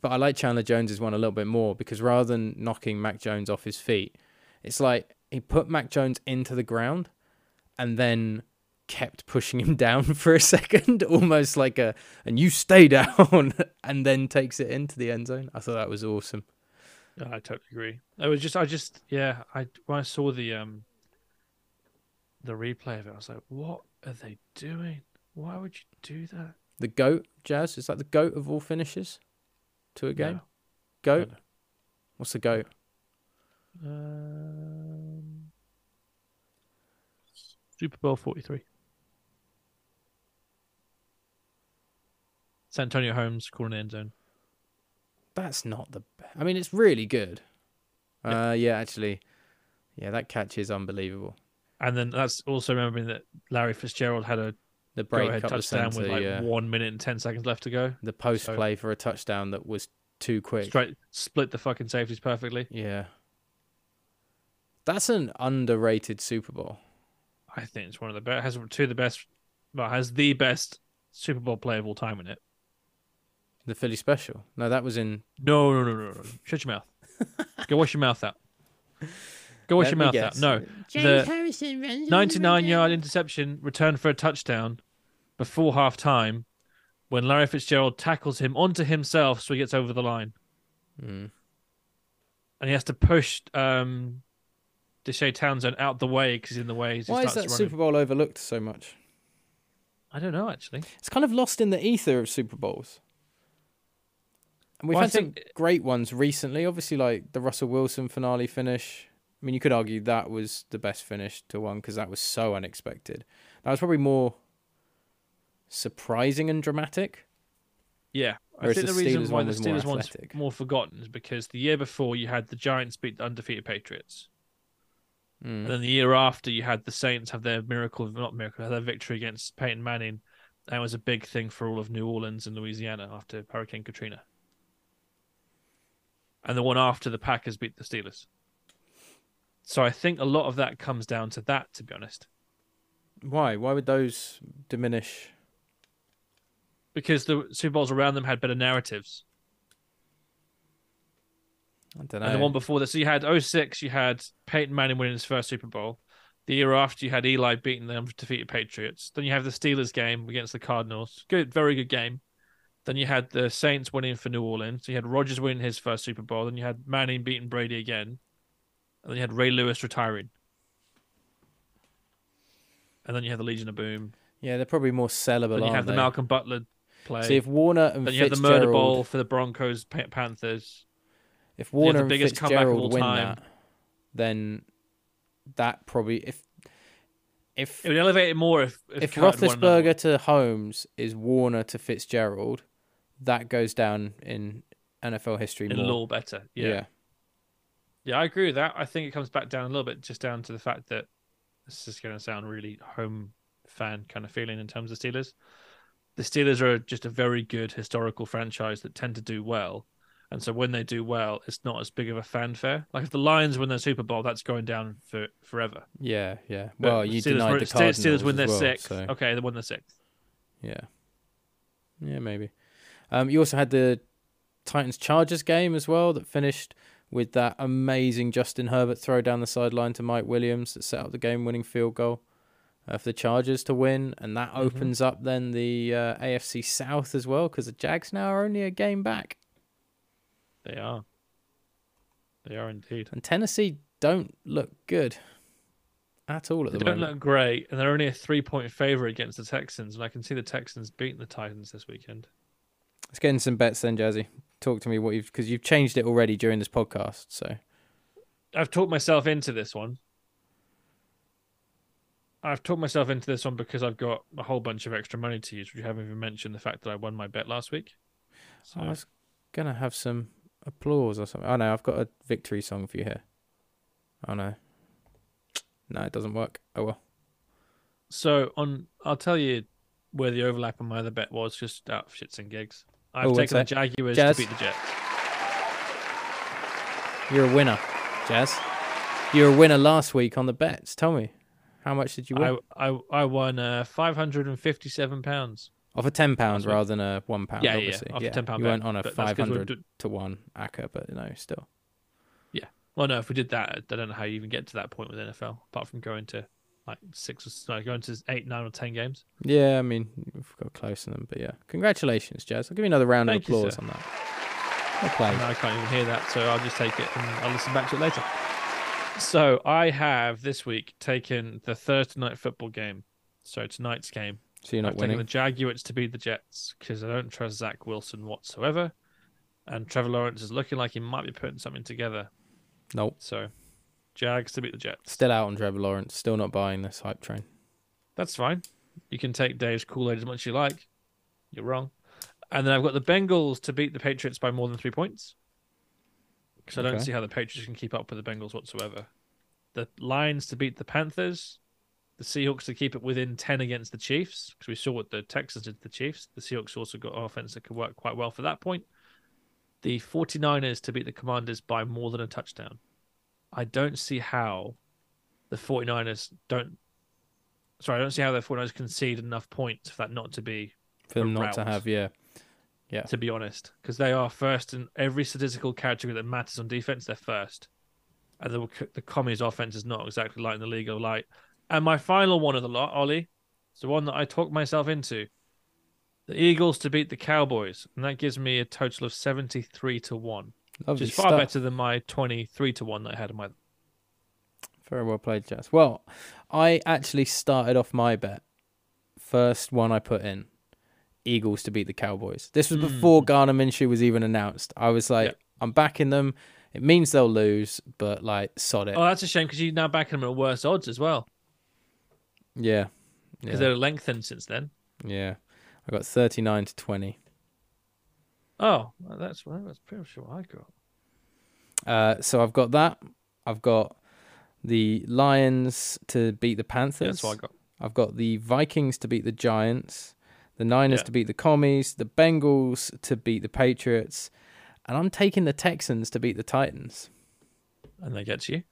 but I like Chandler Jones's one a little bit more because rather than knocking Mac Jones off his feet, it's like he put Mac Jones into the ground and then kept pushing him down for a second, almost like a, and you stay down, and then takes it into the end zone. I thought that was awesome. Yeah, I totally agree. I was just, I just, yeah, I when I saw the um the replay of it, I was like, what are they doing? Why would you do that? The goat, Jazz, is that the goat of all finishes to a game? No. Goat? What's the goat? Um, Super Bowl forty three. Santonio Holmes calling end zone. That's not the. I mean, it's really good. Yeah. Uh, yeah, actually, yeah, that catch is unbelievable. And then that's also remembering that Larry Fitzgerald had a The break touchdown center, with like yeah. one minute and ten seconds left to go. the post so- play for a touchdown that was too quick. Straight split the fucking safeties perfectly. Yeah, that's an underrated Super Bowl. I think it's one of the best. Has two of the best. Well, has the best Super Bowl play of all time in it. The Philly special. No, that was in. No, no, no, no, no. Shut your mouth. Go wash your mouth out. Go wash Let your mouth guess. out. No, James the Harrison runs 99 again. yard interception return for a touchdown before half time when Larry Fitzgerald tackles him onto himself so he gets over the line. Mm. And he has to push um, Deshea Townsend out the way because he's in the way. as he Why is starts that running. Super Bowl overlooked so much? I don't know, actually. It's kind of lost in the ether of Super Bowls. And we've Well, had some great ones recently. Obviously, like the Russell Wilson finale finish I mean, you could argue that was the best finish to one because that was so unexpected. That was probably more surprising and dramatic. Yeah, I think the the reason why the was more Steelers one's more forgotten is because the year before you had the Giants beat the undefeated Patriots, Mm. and then the year after you had the Saints have their miracle, not miracle, their victory against Peyton Manning. That was a big thing for all of New Orleans and Louisiana after Hurricane Katrina. And the one after the Packers beat the Steelers. So I think a lot of that comes down to that, to be honest. Why? Why would those diminish? Because the Super Bowls around them had better narratives. I don't know. And the one before that, so you had 06, you had Peyton Manning winning his first Super Bowl. The year after, you had Eli beating the undefeated Patriots. Then you have the Steelers game against the Cardinals. Good, very good game. Then you had the Saints winning for New Orleans. You had Rodgers winning his first Super Bowl. Then you had Manning beating Brady again. And then you had Ray Lewis retiring. And then you had the Legion of Boom. yeah, they're probably more sellable. Then you have the? Malcolm Butler play. See, if Warner and then you have the Murder Bowl for the Broncos Panthers. if Warner the and biggest comeback of Fitzgerald all win time. that, then that probably if if It would elevate it more if if, if Kurt won another one. Roethlisberger to Holmes is Warner to Fitzgerald, that goes down in NFL history in more. law better. Yeah. yeah. I agree with that. I think it comes back down a little bit just down to the fact that this is going to sound really home fan kind of feeling in terms of Steelers. The Steelers are just a very good historical franchise that tend to do well. And so when they do well, it's not as big of a fanfare. Like if the Lions win their Super Bowl, that's going down for forever. yeah, yeah. But Well, you Steelers, denied win- the Cardinals Steelers win their well, sixth. so Okay, they won their sixth. yeah, yeah, maybe. Um, you also had the Titans Chargers game as well that finished with that amazing Justin Herbert throw down the sideline to Mike Williams that set up the game-winning field goal uh, for the Chargers to win, and that Mm-hmm. opens up then the uh, AFC South as well because the Jags now are only a game back, They are. They are indeed. and Tennessee don't look good at all at They the moment. They don't look great, and they're only a three-point favorite against the Texans. And I can see the Texans beating the Titans this weekend. Let's get in some bets then, Jazzy. Talk to me what you've because you've changed it already during this podcast. So I've talked myself into this one. I've talked myself into this one because I've got a whole bunch of extra money to use, which you haven't even mentioned the fact that I won my bet last week. Oh, so, I was gonna have some applause or something. Oh no, I've got a victory song for you here. Oh no, no, it doesn't work. Oh well. so on, I'll tell you where the overlap on my other bet was, just out of shits and gigs. I've Oh, taken the? Jaguars Jazz? to beat the Jets. You're a winner, Jazz. You were a winner last week on the bets. Tell me, how much did you win? I, I I won uh, five hundred and fifty-seven pounds. Off a ten pound rather than a one pound. Yeah, yeah, obviously. off a £10 You bet, went on a but that's 'cause we're five hundred do- to one acca, but no, still. Yeah. Well, no, if we did that, I don't know how you even get to that point with NFL, apart from going to like six or no, going to eight, nine, or ten games. Yeah, I mean we've got close to them, but yeah, congratulations, Jazz. I'll give you another round Thank of applause sir. on that. Well played. And I can't even hear that, so I'll just take it and I'll listen back to it later. So I have this week taken the Thursday night football game. So tonight's game. So you're not I've taken the. Jaguars to beat the Jets because I don't trust Zach Wilson whatsoever, and Trevor Lawrence is looking like he might be putting something together. Nope. So Jags to beat the Jets. Still out on Trevor Lawrence. Still not buying this hype train. That's fine. You can take Dave's Kool Aid as much as you like. You're wrong. And then I've got the Bengals to beat the Patriots by more than three points. Because I don't see how the Patriots can keep up with the Bengals whatsoever. The Lions to beat the Panthers. The Seahawks to keep it within 10 against the Chiefs. Because we saw what the Texans did to the Chiefs. The Seahawks also got offense that could work quite well for that point. The 49ers to beat the Commanders by more than a touchdown. I don't see how the 49ers don't sorry, I don't see how the 49ers concede enough points for that not to be, For them not to have, yeah. Yeah. To be honest, because they are first in every statistical category that matters on defense. They're first, and the the commies offense is not exactly lighting the league of light. And my final one of the lot, Ollie, is the one that I talked myself into: the Eagles to beat the Cowboys, and that gives me a total of seventy-three to one, which is far stuff. better than my twenty-three to one that I had in my. Very well played, Jazz. Well, I actually started off my bet. First one I put in Eagles to beat the Cowboys. This was hmm. before Gardner Minshew was even announced. I was like, Yep. I'm backing them. It means they'll lose, but like sod it. Oh, that's a shame because you're now backing them at worse odds as well yeah. because Yeah. they're lengthened since then. Yeah. I got 39 to 20. Oh, well, that's well, that's pretty sure I got. Uh, so I've got that. I've got the Lions to beat the Panthers. Yeah, that's what I got. I've got the Vikings to beat the Giants, the Niners Yeah. to beat the Commies, the Bengals to beat the Patriots, and I'm taking the Texans to beat the Titans. And they get you.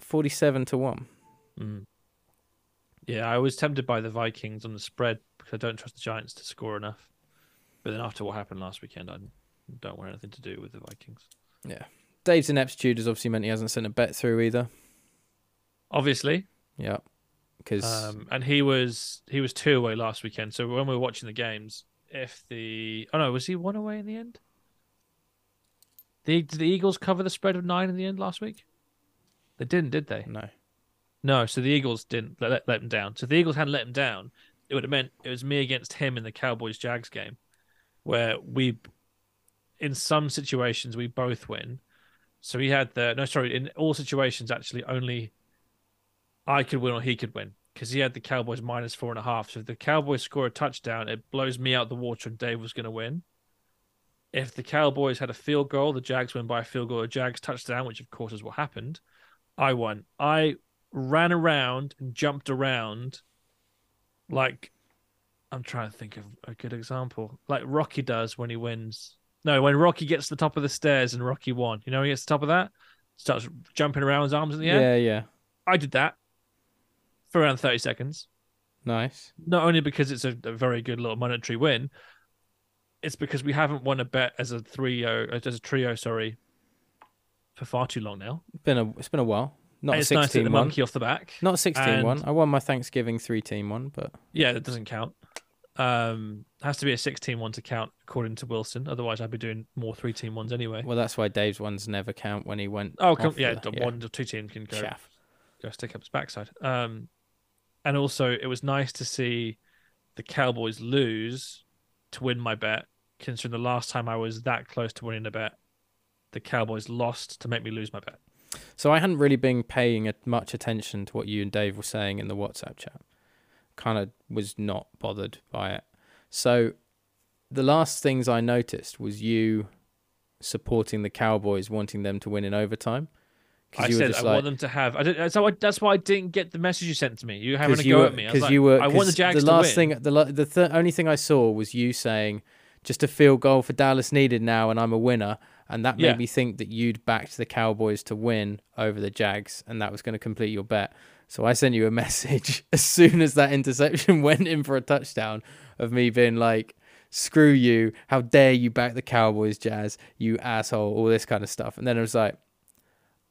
47 to 1. Mm. Yeah, I was tempted by the Vikings on the spread because I don't trust the Giants to score enough. But then after what happened last weekend, I don't want anything to do with the Vikings. Yeah. Dave's ineptitude has obviously meant he hasn't sent a bet through either. Obviously, Yeah. Because um, and he was he was two away last weekend. So when we were watching the games, if the oh no, was he one away in the end? The did the Eagles cover the spread of nine in the end last week? They didn't, did they? no. No, so the Eagles didn't let, let, let him down. So if the Eagles hadn't let him down, it would have meant it was me against him in the Cowboys Jags game, where we, in some situations, we both win. So he had the no, sorry, in all situations, actually, only I could win or he could win because he had the Cowboys minus four and a half. So if the Cowboys score a touchdown, it blows me out the water and Dave was going to win. If the Cowboys had a field goal, the Jags win by a field goal, a Jags touchdown, which of course is what happened. I won. I ran around and jumped around like I'm trying to think of a good example. Like Rocky does when he wins. No, when Rocky gets to the top of the stairs and Rocky One. You know, he gets to the top of that, starts jumping around his arms in the air. Yeah, yeah. I did that for around 30 seconds. Nice. Not only because it's a, a very good little monetary win, it's because we haven't won a bet as a trio, as a trio, sorry, for far too long now. Been a it's been a while. Not And a it's nice to 16 the one. monkey off the back. Not 16 And- one. I won my Thanksgiving three team one, but Yeah, that doesn't count. Um, has to be a 16 one to count according to Wilson. Otherwise, I'd be doing more three team ones anyway. well, that's why Dave's ones never count when he went. Oh, come, yeah, the- the one or two team can go go stick up his backside. Um, and also it was nice to see the Cowboys lose to win my bet. Considering the last time I was that close to winning a bet, the Cowboys lost to make me lose my bet. So I hadn't really been paying much attention to what you and Dave were saying in the WhatsApp chat. Kind of was not bothered by it. So the last things I noticed was you supporting the Cowboys, wanting them to win in overtime. I you were said I just want them to have. I did, so I, that's why I didn't get the message you sent to me. You having a go were, at me. Because like, you were. I want the Jags the to last win. thing, the the th- only thing I saw was you saying, "Just a field goal for Dallas needed now, and I'm a winner." And that made Yeah. me think that you'd backed the Cowboys to win over the Jags, and that was going to complete your bet. So I sent you a message as soon as that interception went in for a touchdown of me being like, "Screw you! How dare you back the Cowboys, Jazz? You asshole!" All this kind of stuff. And then it was like.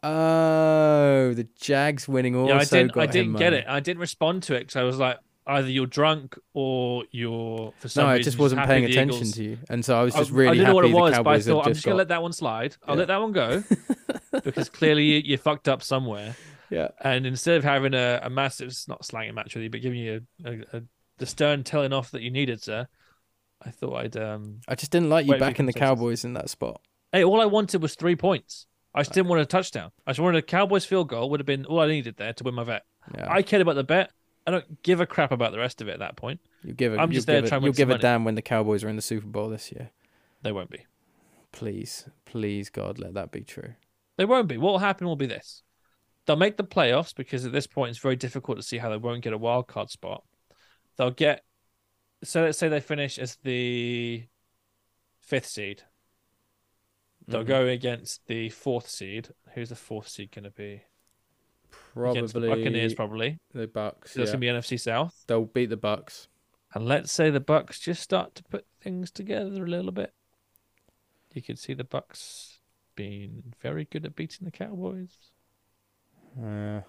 Oh, the Jags winning also yeah, I didn't. I didn't get money. it. I didn't respond to it because I was like, either you're drunk or you're for some No, I just wasn't paying attention Eagles- to you, and so I was I- just really I didn't happy know what it was, but I thought I'm just gonna let that one slide. I'll Yeah. let that one go because clearly you, you fucked up somewhere. Yeah, And instead of having a, a massive, not slanging match with you, but giving you a, a, a the stern telling off that you needed, sir, I thought I'd um. I just didn't like you backing the. Cowboys in that spot. Hey, all I wanted was three points. I just didn't want a touchdown. I just wanted a Cowboys field goal. Would have been all I needed there to win my bet. Yeah, I cared about the bet. I don't give a crap about the rest of it at that point. you give it. I'm you'll just there give, trying to you'll give a money. damn when the Cowboys are in the Super Bowl this year. They won't be. Please, please, God, let that be true. They won't be. What will happen will be this: they'll make the playoffs because at this point it's very difficult to see how they won't get a wild card spot. They'll get. So let's say they finish as the fifth seed. They'll Mhm. go against the fourth seed. Who's the fourth seed going to be? Against the Probably Buccaneers, probably. the Bucks. So that's yeah. going to be NFC South. They'll beat the Bucks. And let's say the Bucks just start to put things together a little bit. You could see the Bucks being very good at beating the Cowboys. Uh,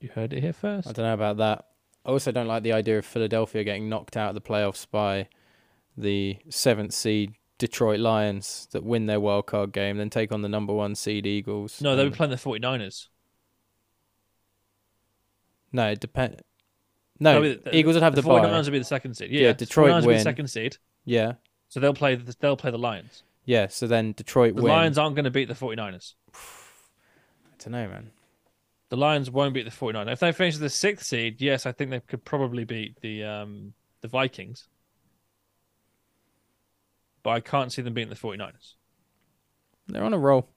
You heard it here first. I don't know about that. I also don't like the idea of Philadelphia getting knocked out of the playoffs by the seventh seed Detroit Lions that win their wild card game, then take on the number one seed Eagles. No, they were and- playing the 49ers. No, it depend. No, I mean, Eagles would have the, 49ers bye. will be the second seed. Yeah, Yeah, Detroit 49ers will be win. the second seed. Yeah, So they'll play the, they'll play the Lions. Yeah, so then Detroit The win. Lions aren't going to beat the 49ers. I don't know, man. The Lions won't beat the 49ers. If they finish the sixth seed, yes, I think they could probably beat the um the Vikings. But I can't see them beating the 49ers. They're on a roll.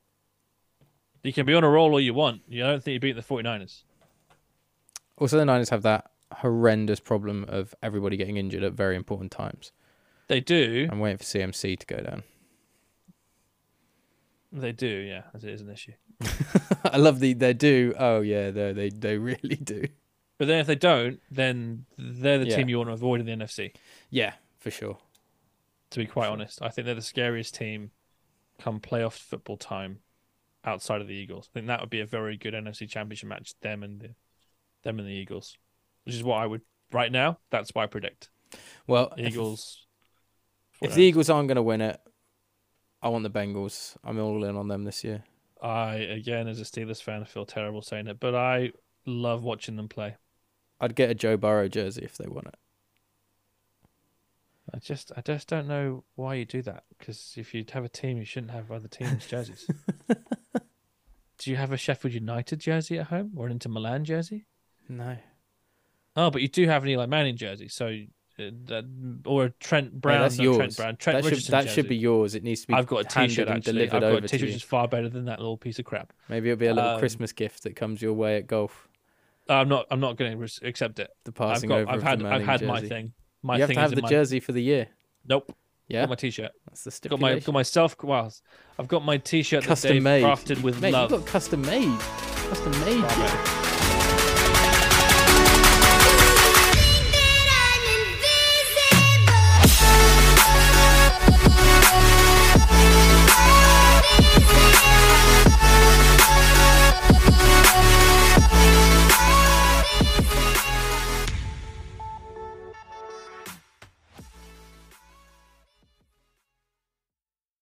You can be on a roll all you want. You don't think you beat the 49ers. Also, the Niners have that horrendous problem of everybody getting injured at very important times. They do. I'm waiting for CMC to go down. They do, yeah. As it is an issue. I love the they do. Oh yeah, they they they really do. But then if they don't, then they're the Yeah. team you want to avoid in the NFC. Yeah, for sure. To be quite honest, I think they're the scariest team come playoff football time outside of the Eagles. I think that would be a very good NFC Championship match. Them and the them and the Eagles, which is what I would right now. That's what I predict. Well, if, Eagles. if the Eagles aren't going to win it, I want the Bengals. I'm all in on them this year. I again, as a Steelers fan, I feel terrible saying it, but I love watching them play. I'd get a Joe Burrow jersey if they won it. I just, I just don't know why you do that. Because if you have a team, you shouldn't have other teams' jerseys. do you have a Sheffield United jersey at home or an Inter Milan jersey? No. Oh, but you do have an Eli Manning jersey, so that, or a Trent Brown. that's no, yours. Trent Brown. Trent that should, Richardson that should be yours. It needs to be. I've got a T-shirt actually. delivered I've got over a to T-shirt you. which is far better than that little piece of crap. Maybe it'll be a little Um, Christmas gift that comes your way at golf. I'm not. I'm not going to accept it. The I've passing got. over I've had. I've had my thing. My you have thing to have the my, jersey for the year. Nope. Yeah, Got my T-shirt. that's the Got my. stipulation. Got myself. Well, I've got my T-shirt custom made. crafted with Mate, love. you got custom made. Custom made.